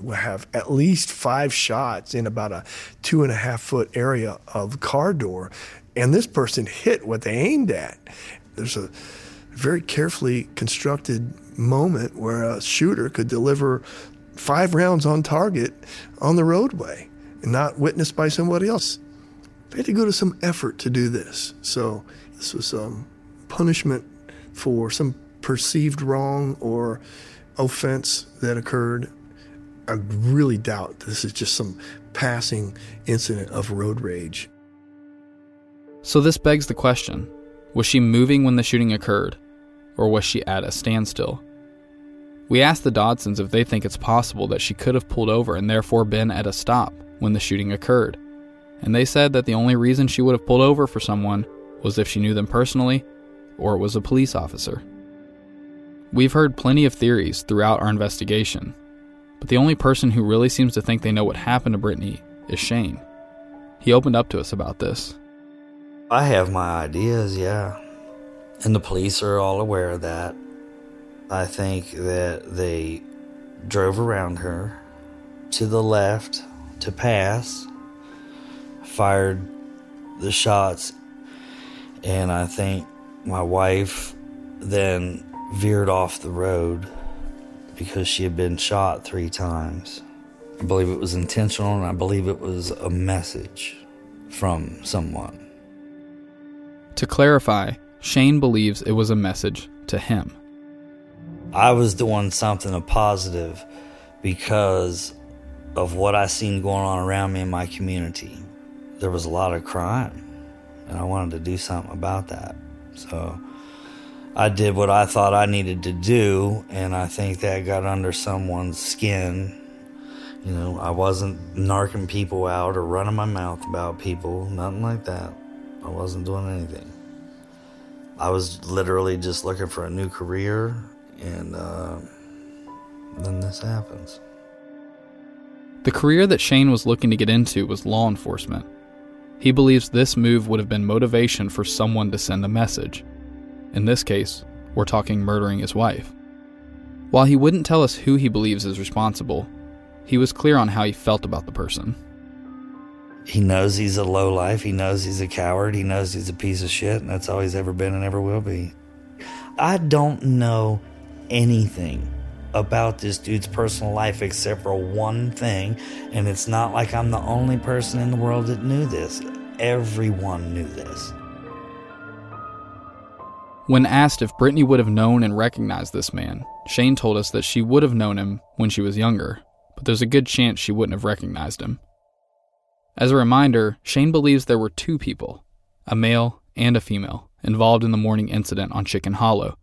We'll have at least five shots in about a two and a half foot area of car door, and this person hit what they aimed at. There's a very carefully constructed moment where a shooter could deliver five rounds on target on the roadway and not witnessed by somebody else. They had to go to some effort to do this. So this was um, punishment for some perceived wrong or offense that occurred. I really doubt this is just some passing incident of road rage. So this begs the question was she moving when the shooting occurred, or was she at a standstill? We asked the Dodsons if they think it's possible that she could have pulled over and therefore been at a stop when the shooting occurred. And they said that the only reason she would have pulled over for someone was if she knew them personally or it was a police officer. We've heard plenty of theories throughout our investigation, but the only person who really seems to think they know what happened to Brittany is Shane. He opened up to us about this. I have my ideas, yeah. And the police are all aware of that. I think that they drove around her to the left to pass, fired the shots, and I think my wife then veered off the road because she had been shot three times. I believe it was intentional and I believe it was a message from someone. To clarify, Shane believes it was a message to him. I was doing something of positive because of what I seen going on around me in my community. There was a lot of crime, and I wanted to do something about that. So I did what I thought I needed to do, and I think that got under someone's skin. You know, I wasn't narking people out or running my mouth about people, nothing like that. I wasn't doing anything. I was literally just looking for a new career, and uh, then this happens. The career that Shane was looking to get into was law enforcement. He believes this move would have been motivation for someone to send a message. In this case, we're talking murdering his wife. While he wouldn't tell us who he believes is responsible, he was clear on how he felt about the person. He knows he's a low life. He knows he's a coward. He knows he's a piece of shit, and that's all he's ever been and ever will be. I don't know anything about this dude's personal life except for one thing, and it's not like I'm the only person in the world that knew this. Everyone knew this. When asked if Brittany would have known and recognized this man, Shane told us that she would have known him when she was younger, but there's a good chance she wouldn't have recognized him. As a reminder, Shane believes there were two people, a male and a female, involved in the morning incident on Chicken Hollow.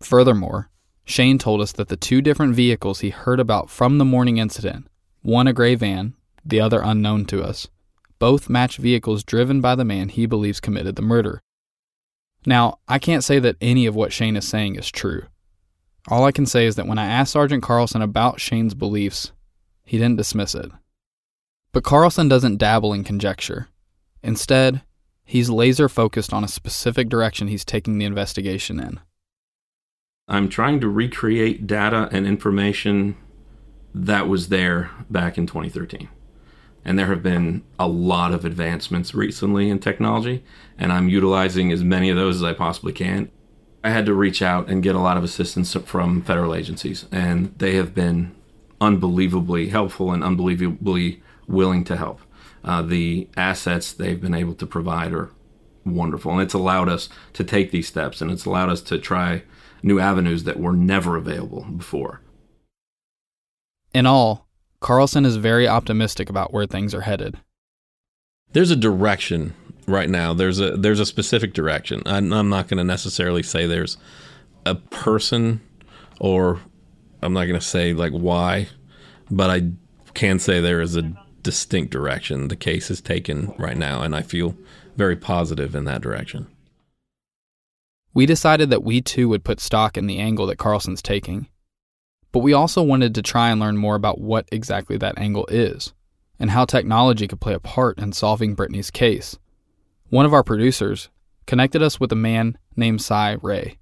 Furthermore, Shane told us that the two different vehicles he heard about from the morning incident, one a gray van, the other unknown to us, both match vehicles driven by the man he believes committed the murder. Now, I can't say that any of what Shane is saying is true. All I can say is that when I asked Sergeant Carlson about Shane's beliefs, he didn't dismiss it. But Carlson doesn't dabble in conjecture. Instead, he's laser focused on a specific direction he's taking the investigation in. I'm trying to recreate data and information that was there back in 2013. And there have been a lot of advancements recently in technology, and I'm utilizing as many of those as I possibly can. I had to reach out and get a lot of assistance from federal agencies, and they have been unbelievably helpful and unbelievably willing to help. Uh, the assets they've been able to provide are wonderful, and it's allowed us to take these steps, and it's allowed us to try new avenues that were never available before. In all, Carlson is very optimistic about where things are headed. There's a direction right now. There's a there's a specific direction. I'm, I'm not going to necessarily say there's a person, or I'm not going to say like why, but I can say there is a distinct direction the case is taken right now, and I feel very positive in that direction. We decided that we too would put stock in the angle that Carlson's taking. But we also wanted to try and learn more about what exactly that angle is, and how technology could play a part in solving Brittany's case. One of our producers connected us with a man named Cy Ray.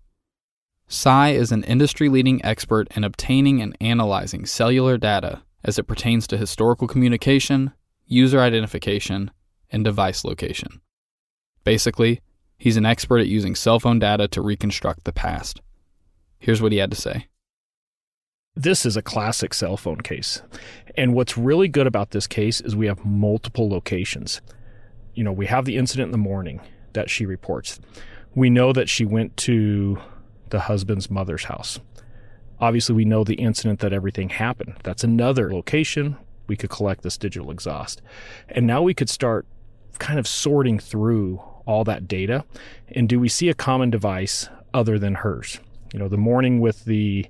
Cy is an industry leading expert in obtaining and analyzing cellular data as it pertains to historical communication, user identification, and device location. Basically, he's an expert at using cell phone data to reconstruct the past. Here's what he had to say. This is a classic cell phone case. And what's really good about this case is we have multiple locations. You know, we have the incident in the morning that she reports. We know that she went to the husband's mother's house. Obviously, we know the incident that everything happened. That's another location. We could collect this digital exhaust. And now we could start kind of sorting through all that data. And do we see a common device other than hers? You know, the morning with the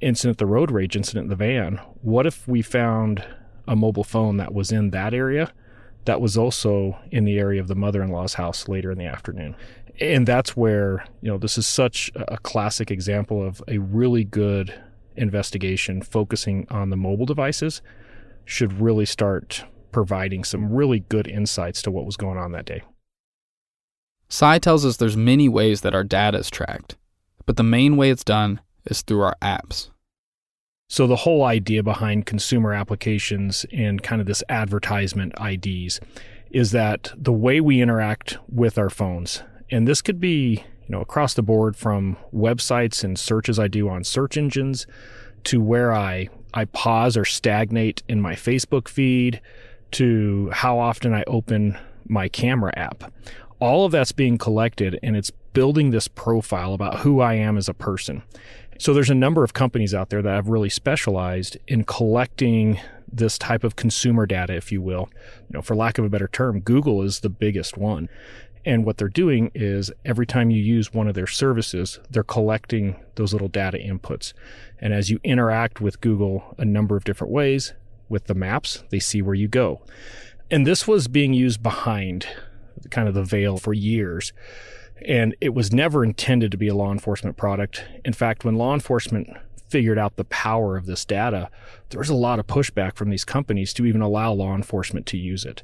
incident, the road rage incident in the van, what if we found a mobile phone that was in that area that was also in the area of the mother in law's house later in the afternoon? And that's where, you know, this is such a classic example of a really good investigation focusing on the mobile devices should really start providing some really good insights to what was going on that day. Cy tells us there's many ways that our data is tracked, but the main way it's done is through our apps. So the whole idea behind consumer applications and kind of this advertisement IDs is that the way we interact with our phones, and this could be, you know, across the board from websites and searches I do on search engines to where I I pause or stagnate in my Facebook feed to how often I open my camera app. All of that's being collected and it's building this profile about who I am as a person. So there's a number of companies out there that have really specialized in collecting this type of consumer data, if you will. You know, for lack of a better term, Google is the biggest one. And what they're doing is every time you use one of their services, they're collecting those little data inputs. And as you interact with Google a number of different ways with the maps, they see where you go. And this was being used behind kind of the veil for years. And it was never intended to be a law enforcement product. In fact, when law enforcement figured out the power of this data, there was a lot of pushback from these companies to even allow law enforcement to use it.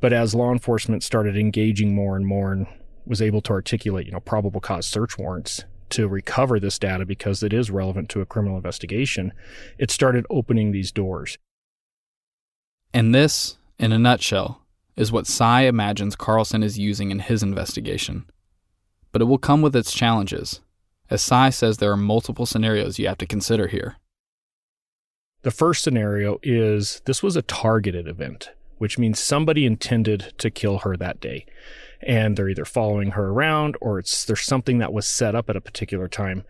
But as law enforcement started engaging more and more and was able to articulate, you know, probable cause search warrants to recover this data because it is relevant to a criminal investigation, it started opening these doors. And this, in a nutshell, is what Cy imagines Carlson is using in his investigation. But it will come with its challenges. As Cy says, there are multiple scenarios you have to consider here. The first scenario is this was a targeted event which means somebody intended to kill her that day. And they're either following her around or it's there's something that was set up at a particular time.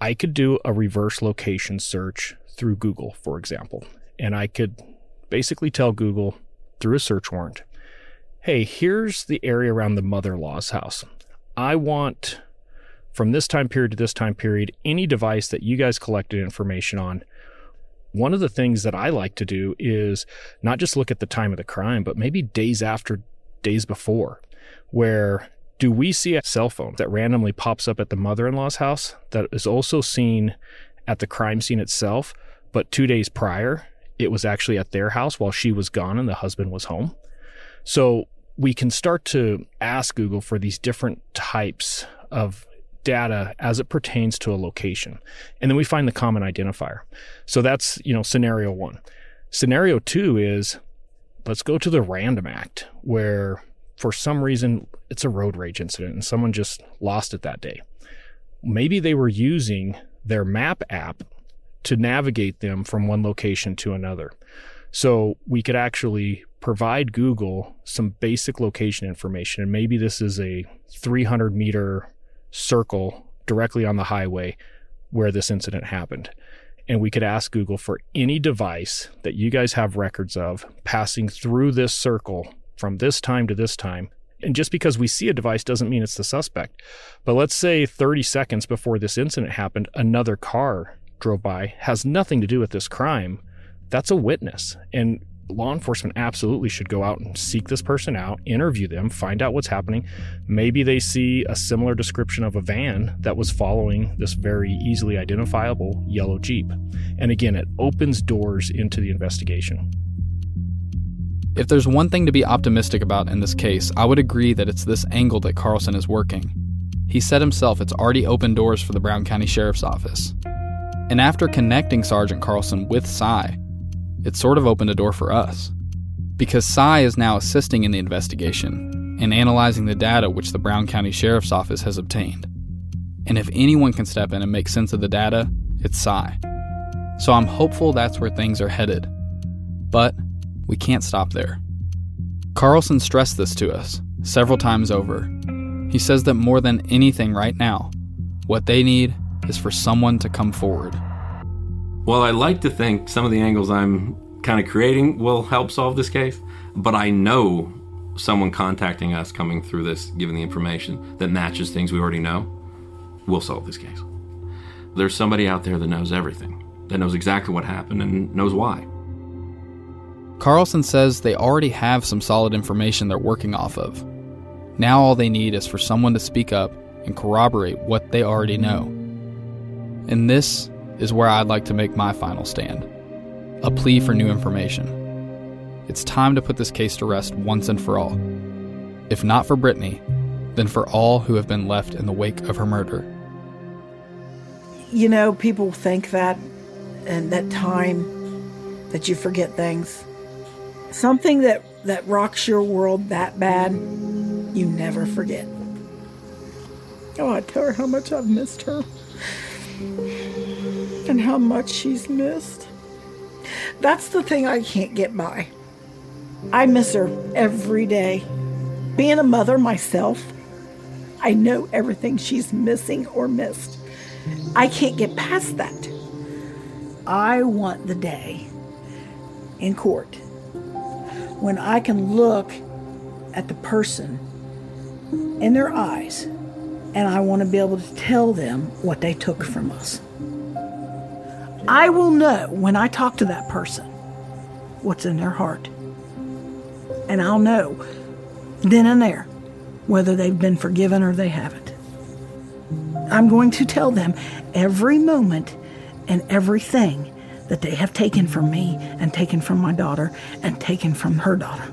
I could do a reverse location search through Google, for example, and I could basically tell Google through a search warrant, hey, here's the area around the mother in law's house. I want from this time period to this time period any device that you guys collected information on one of the things that I like to do is not just look at the time of the crime, but maybe days after, days before, where do we see a cell phone that randomly pops up at the mother in law's house that is also seen at the crime scene itself, but two days prior, it was actually at their house while she was gone and the husband was home? So we can start to ask Google for these different types of data as it pertains to a location. And then we find the common identifier. So that's, you know, scenario one. Scenario two is let's go to the random act where for some reason it's a road rage incident and someone just lost it that day. Maybe they were using their map app to navigate them from one location to another. So we could actually provide Google some basic location information. And maybe this is a 300 meter circle directly on the highway where this incident happened. And we could ask Google for any device that you guys have records of passing through this circle from this time to this time. And just because we see a device doesn't mean it's the suspect. But let's say 30 seconds before this incident happened, another car drove by, has nothing to do with this crime. That's a witness. And law enforcement absolutely should go out and seek this person out, interview them, find out what's happening. Maybe they see a similar description of a van that was following this very easily identifiable yellow Jeep. And again, it opens doors into the investigation. If there's one thing to be optimistic about in this case, I would agree that it's this angle that Carlson is working. He said himself it's already opened doors for the Brown County Sheriff's Office. And after connecting Sergeant Carlson with Cy, it sort of opened a door for us. Because Cy is now assisting in the investigation and analyzing the data which the Brown County Sheriff's Office has obtained. And if anyone can step in and make sense of the data, it's Cy. So I'm hopeful that's where things are headed. But we can't stop there. Carlson stressed this to us several times over. He says that more than anything right now, what they need is for someone to come forward. Well, I like to think some of the angles I'm kind of creating will help solve this case, but I know someone contacting us coming through this, given the information that matches things we already know, will solve this case. There's somebody out there that knows everything, that knows exactly what happened and knows why. Carlson says they already have some solid information they're working off of. Now all they need is for someone to speak up and corroborate what they already know. And this is where I'd like to make my final stand a plea for new information. It's time to put this case to rest once and for all. If not for Brittany, then for all who have been left in the wake of her murder. You know, people think that and that time that you forget things. Something that, that rocks your world that bad, you never forget. Oh, I tell her how much I've missed her. And how much she's missed. That's the thing I can't get by. I miss her every day. Being a mother myself, I know everything she's missing or missed. I can't get past that. I want the day in court when I can look at the person in their eyes and I want to be able to tell them what they took from us. I will know when I talk to that person what's in their heart. And I'll know then and there whether they've been forgiven or they haven't. I'm going to tell them every moment and everything that they have taken from me and taken from my daughter and taken from her daughter.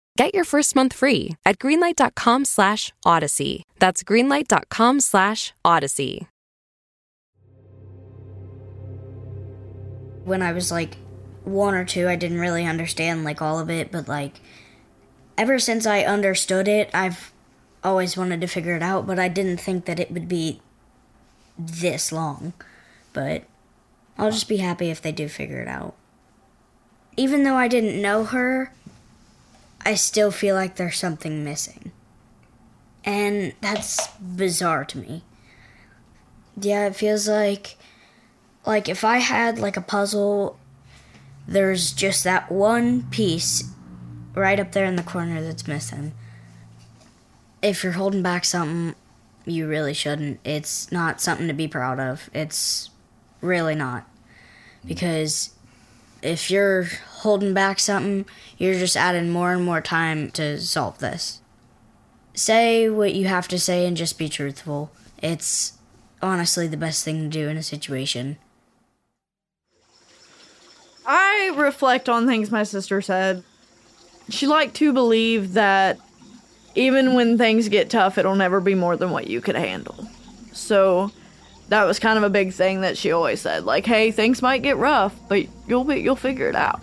Get your first month free at greenlight.com slash odyssey. That's greenlight.com slash odyssey. When I was like one or two, I didn't really understand like all of it, but like ever since I understood it, I've always wanted to figure it out, but I didn't think that it would be this long. But I'll just be happy if they do figure it out. Even though I didn't know her, I still feel like there's something missing. And that's bizarre to me. Yeah, it feels like like if I had like a puzzle there's just that one piece right up there in the corner that's missing. If you're holding back something, you really shouldn't. It's not something to be proud of. It's really not. Because if you're holding back something, you're just adding more and more time to solve this. Say what you have to say and just be truthful. It's honestly the best thing to do in a situation. I reflect on things my sister said. She liked to believe that even when things get tough, it'll never be more than what you could handle. So that was kind of a big thing that she always said like, "Hey, things might get rough, but you'll be you'll figure it out."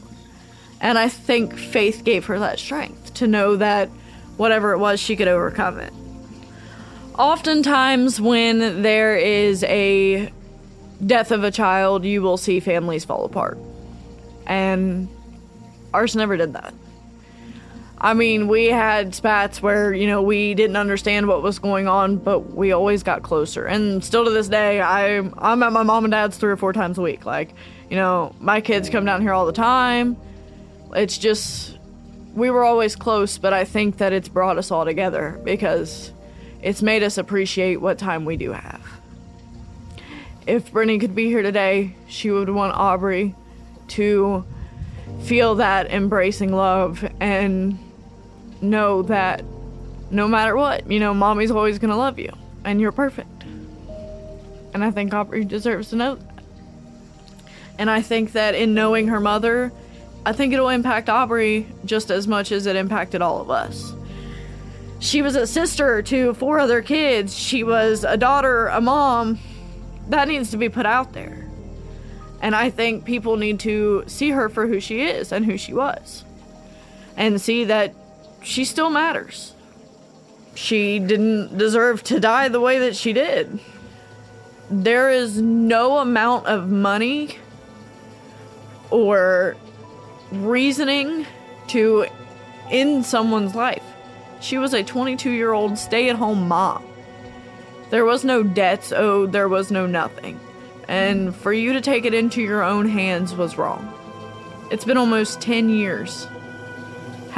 And I think faith gave her that strength to know that whatever it was, she could overcome it. Oftentimes, when there is a death of a child, you will see families fall apart. And ours never did that. I mean, we had spats where, you know, we didn't understand what was going on, but we always got closer. And still to this day, I, I'm at my mom and dad's three or four times a week. Like, you know, my kids come down here all the time. It's just, we were always close, but I think that it's brought us all together because it's made us appreciate what time we do have. If Brittany could be here today, she would want Aubrey to feel that embracing love and know that no matter what, you know, mommy's always to love you and you're perfect. And I think Aubrey deserves to know that. And I think that in knowing her mother, I think it'll impact Aubrey just as much as it impacted all of us. She was a sister to four other kids. She was a daughter, a mom. that needs to be put out there. And I think people need to see her for who she is and who she was. And see that she still matters. She didn't deserve to die the way that she did. There is no amount of money or reasoning to end someone's life. She was a 22 year old stay at home mom. There was no debts owed, there was no nothing. And for you to take it into your own hands was wrong. It's been almost 10 years.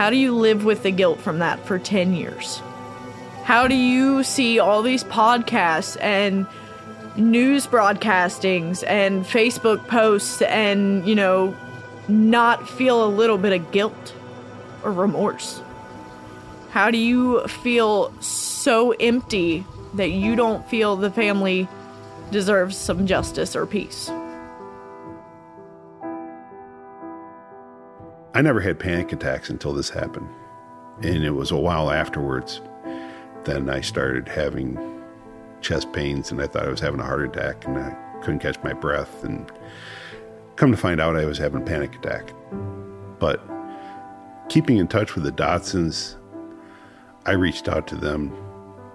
How do you live with the guilt from that for 10 years? How do you see all these podcasts and news broadcastings and Facebook posts and, you know, not feel a little bit of guilt or remorse? How do you feel so empty that you don't feel the family deserves some justice or peace? I never had panic attacks until this happened. And it was a while afterwards then I started having chest pains and I thought I was having a heart attack and I couldn't catch my breath and come to find out I was having a panic attack. But keeping in touch with the Dotsons, I reached out to them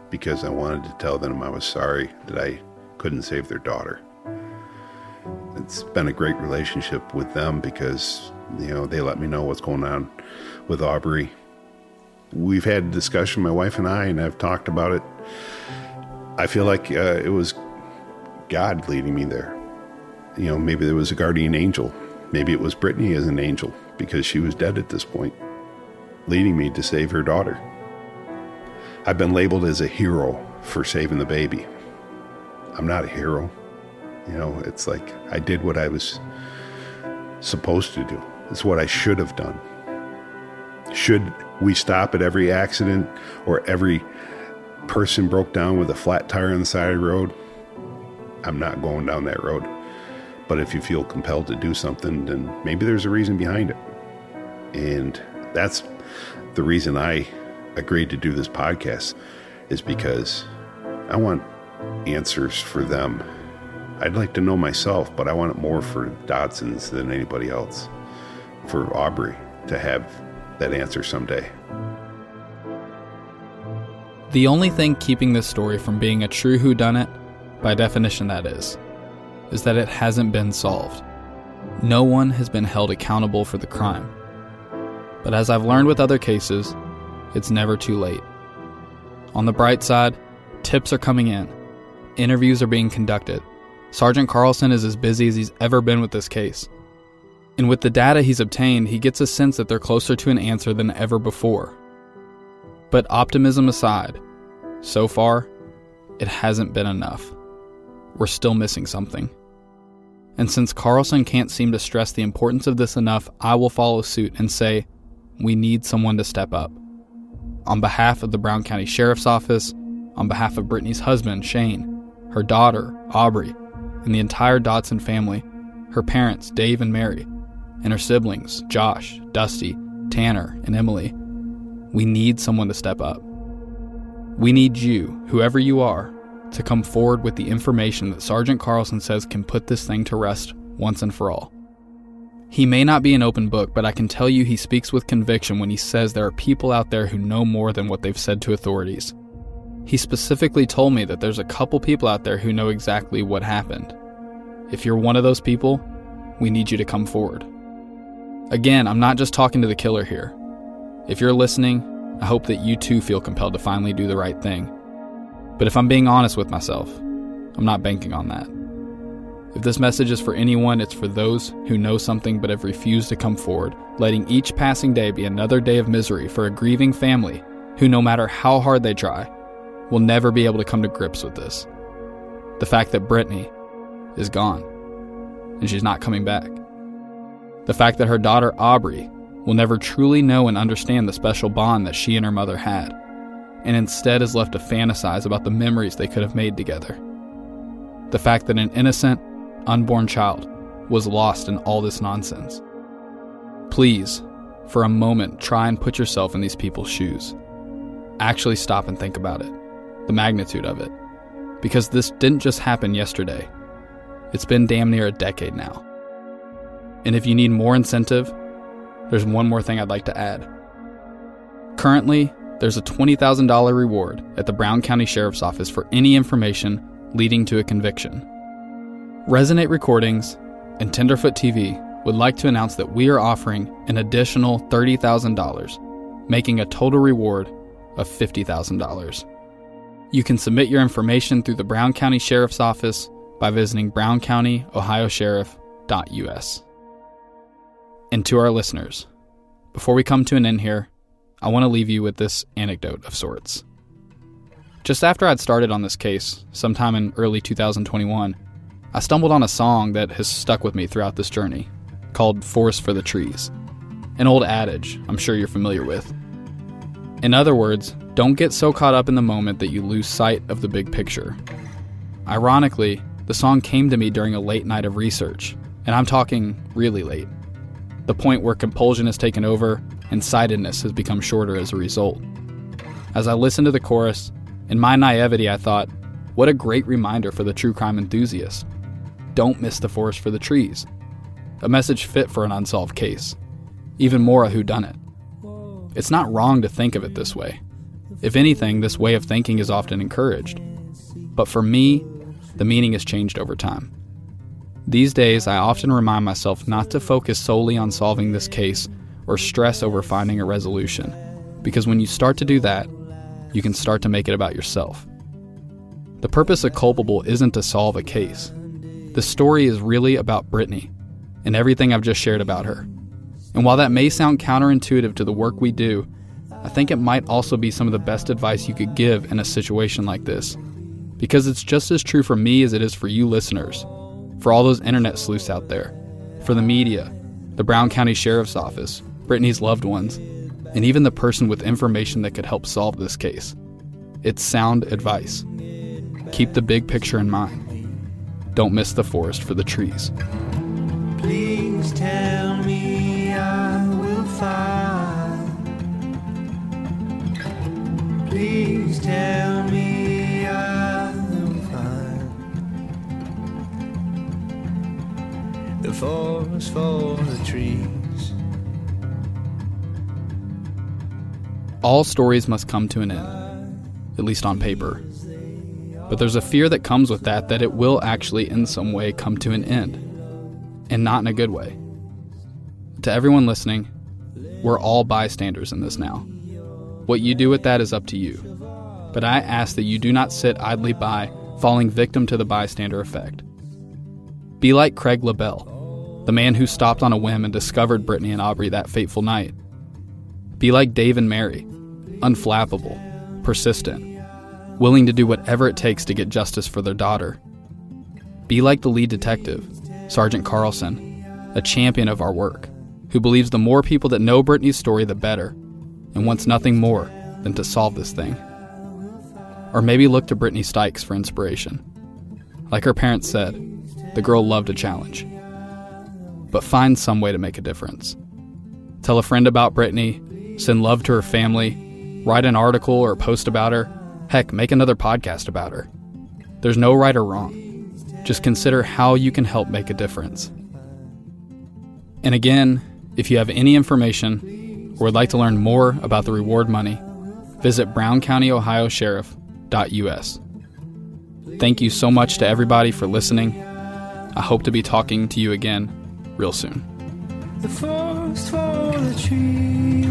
because I wanted to tell them I was sorry that I couldn't save their daughter. It's been a great relationship with them because, you know, they let me know what's going on with Aubrey. We've had a discussion, my wife and I, and I've talked about it. I feel like uh, it was God leading me there. You know, maybe there was a guardian angel. Maybe it was Brittany as an angel because she was dead at this point, leading me to save her daughter. I've been labeled as a hero for saving the baby. I'm not a hero. You know, it's like I did what I was supposed to do. It's what I should have done. Should we stop at every accident or every person broke down with a flat tire on the side of the road? I'm not going down that road. But if you feel compelled to do something, then maybe there's a reason behind it. And that's the reason I agreed to do this podcast is because I want answers for them. I'd like to know myself, but I want it more for Dotsons than anybody else. For Aubrey to have that answer someday. The only thing keeping this story from being a true whodunit, by definition that is, is that it hasn't been solved. No one has been held accountable for the crime. But as I've learned with other cases, it's never too late. On the bright side, tips are coming in, interviews are being conducted. Sergeant Carlson is as busy as he's ever been with this case. And with the data he's obtained, he gets a sense that they're closer to an answer than ever before. But optimism aside, so far, it hasn't been enough. We're still missing something. And since Carlson can't seem to stress the importance of this enough, I will follow suit and say, we need someone to step up. On behalf of the Brown County Sheriff's Office, on behalf of Brittany's husband, Shane, her daughter, Aubrey, and the entire Dotson family, her parents, Dave and Mary, and her siblings, Josh, Dusty, Tanner, and Emily, we need someone to step up. We need you, whoever you are, to come forward with the information that Sergeant Carlson says can put this thing to rest once and for all. He may not be an open book, but I can tell you he speaks with conviction when he says there are people out there who know more than what they've said to authorities. He specifically told me that there's a couple people out there who know exactly what happened. If you're one of those people, we need you to come forward. Again, I'm not just talking to the killer here. If you're listening, I hope that you too feel compelled to finally do the right thing. But if I'm being honest with myself, I'm not banking on that. If this message is for anyone, it's for those who know something but have refused to come forward, letting each passing day be another day of misery for a grieving family who, no matter how hard they try, will never be able to come to grips with this. The fact that Brittany is gone and she's not coming back. The fact that her daughter Aubrey will never truly know and understand the special bond that she and her mother had, and instead is left to fantasize about the memories they could have made together. The fact that an innocent, unborn child was lost in all this nonsense. Please, for a moment, try and put yourself in these people's shoes. Actually, stop and think about it, the magnitude of it. Because this didn't just happen yesterday, It's been damn near a decade now. And if you need more incentive, there's one more thing I'd like to add. Currently, there's a $20,000 reward at the Brown County Sheriff's Office for any information leading to a conviction. Resonate Recordings and Tenderfoot TV would like to announce that we are offering an additional $30,000, making a total reward of $50,000. You can submit your information through the Brown County Sheriff's Office by visiting browncountyOhiosheriff.us. And to our listeners, before we come to an end here, I want to leave you with this anecdote of sorts. Just after I'd started on this case, sometime in early 2021, I stumbled on a song that has stuck with me throughout this journey called Forest for the Trees. An old adage I'm sure you're familiar with. In other words, don't get so caught up in the moment that you lose sight of the big picture. Ironically, the song came to me during a late night of research, and I'm talking really late. The point where compulsion has taken over and sightedness has become shorter as a result. As I listened to the chorus, in my naivety, I thought, what a great reminder for the true crime enthusiast. Don't miss the forest for the trees. A message fit for an unsolved case. Even more a whodunit. It's not wrong to think of it this way. If anything, this way of thinking is often encouraged. But for me, the meaning has changed over time. These days, I often remind myself not to focus solely on solving this case or stress over finding a resolution, because when you start to do that, you can start to make it about yourself. The purpose of Culpable isn't to solve a case. The story is really about Brittany and everything I've just shared about her. And while that may sound counterintuitive to the work we do, I think it might also be some of the best advice you could give in a situation like this. Because it's just as true for me as it is for you listeners, for all those internet sleuths out there, for the media, the Brown County Sheriff's Office, Brittany's loved ones, and even the person with information that could help solve this case. It's sound advice. Keep the big picture in mind. Don't miss the forest for the trees. Please tell me I will find. Please tell me the forest for the trees. All stories must come to an end, at least on paper. But there's a fear that comes with that that it will actually, in some way, come to an end, and not in a good way. To everyone listening, we're all bystanders in this now. What you do with that is up to you. But I ask that you do not sit idly by, falling victim to the bystander effect. Be like Craig LaBelle, the man who stopped on a whim and discovered Brittany and Aubrey that fateful night. Be like Dave and Mary, unflappable, persistent, willing to do whatever it takes to get justice for their daughter. Be like the lead detective, Sergeant Carlson, a champion of our work, who believes the more people that know Brittany's story, the better, and wants nothing more than to solve this thing. Or maybe look to Brittany Stykes for inspiration. Like her parents said, the girl loved a challenge. But find some way to make a difference. Tell a friend about Brittany, send love to her family, write an article or post about her, heck, make another podcast about her. There's no right or wrong. Just consider how you can help make a difference. And again, if you have any information or would like to learn more about the reward money, visit browncountyohiosheriff.us. Thank you so much to everybody for listening. I hope to be talking to you again real soon. The forest for the trees.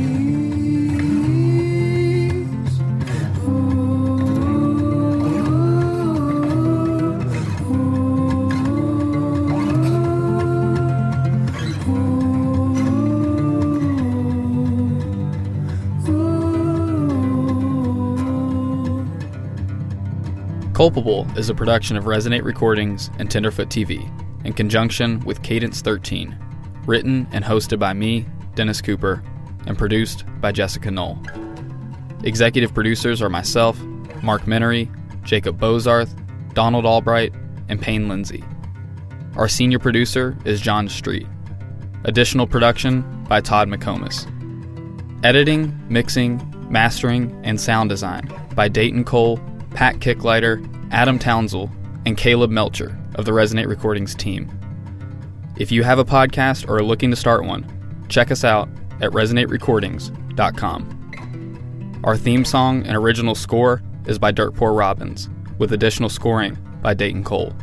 Culpable is a production of Resonate Recordings and Tenderfoot TV in conjunction with Cadence 13, written and hosted by me, Dennis Cooper, and produced by Jessica Knoll. Executive producers are myself, Mark Minery, Jacob Bozarth, Donald Albright, and Payne Lindsey. Our senior producer is John Street. Additional production by Todd McComas. Editing, mixing, mastering, and sound design by Dayton Cole, Pat Kicklighter, Adam Townsell, and Caleb Melcher of the Resonate Recordings team. If you have a podcast or are looking to start one, check us out at resonaterecordings.com. Our theme song and original score is by Dirt Poor Robins, with additional scoring by Dayton Cole.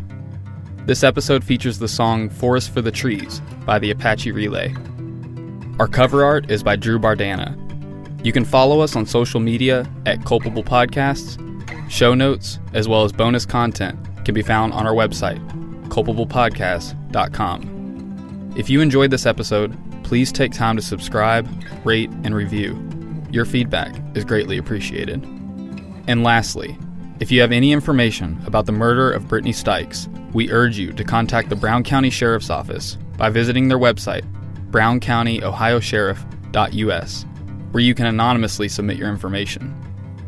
This episode features the song Forest for the Trees by the Apache Relay. Our cover art is by Drew Bardana. You can follow us on social media at Culpable Podcasts. Show notes, as well as bonus content, can be found on our website, culpablepodcast.com. If you enjoyed this episode, please take time to subscribe, rate, and review. Your feedback is greatly appreciated. And lastly, if you have any information about the murder of Brittany Stykes, we urge you to contact the Brown County Sheriff's Office by visiting their website, browncountyohiosheriff.us, where you can anonymously submit your information.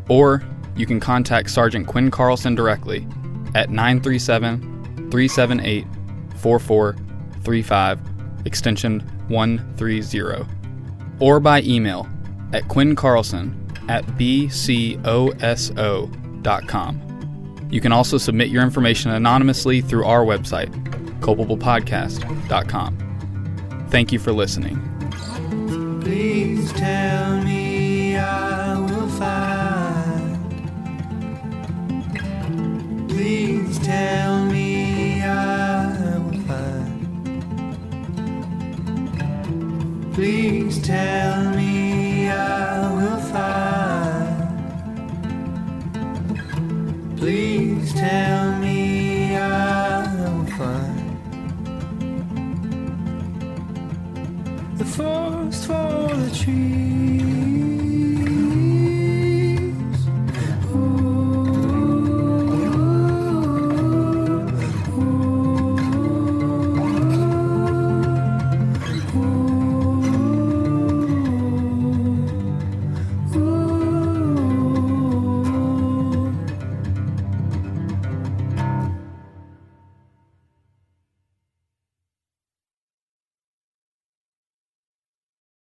Or you can contact Sergeant Quinn Carlson directly at 937 378 4435, extension 130, or by email at quinncarlson at bcoso.com. You can also submit your information anonymously through our website, culpablepodcast.com. Thank you for listening. Please tell me Please tell me I will find. Please tell me I will find. Please tell me I will find the forest for the trees.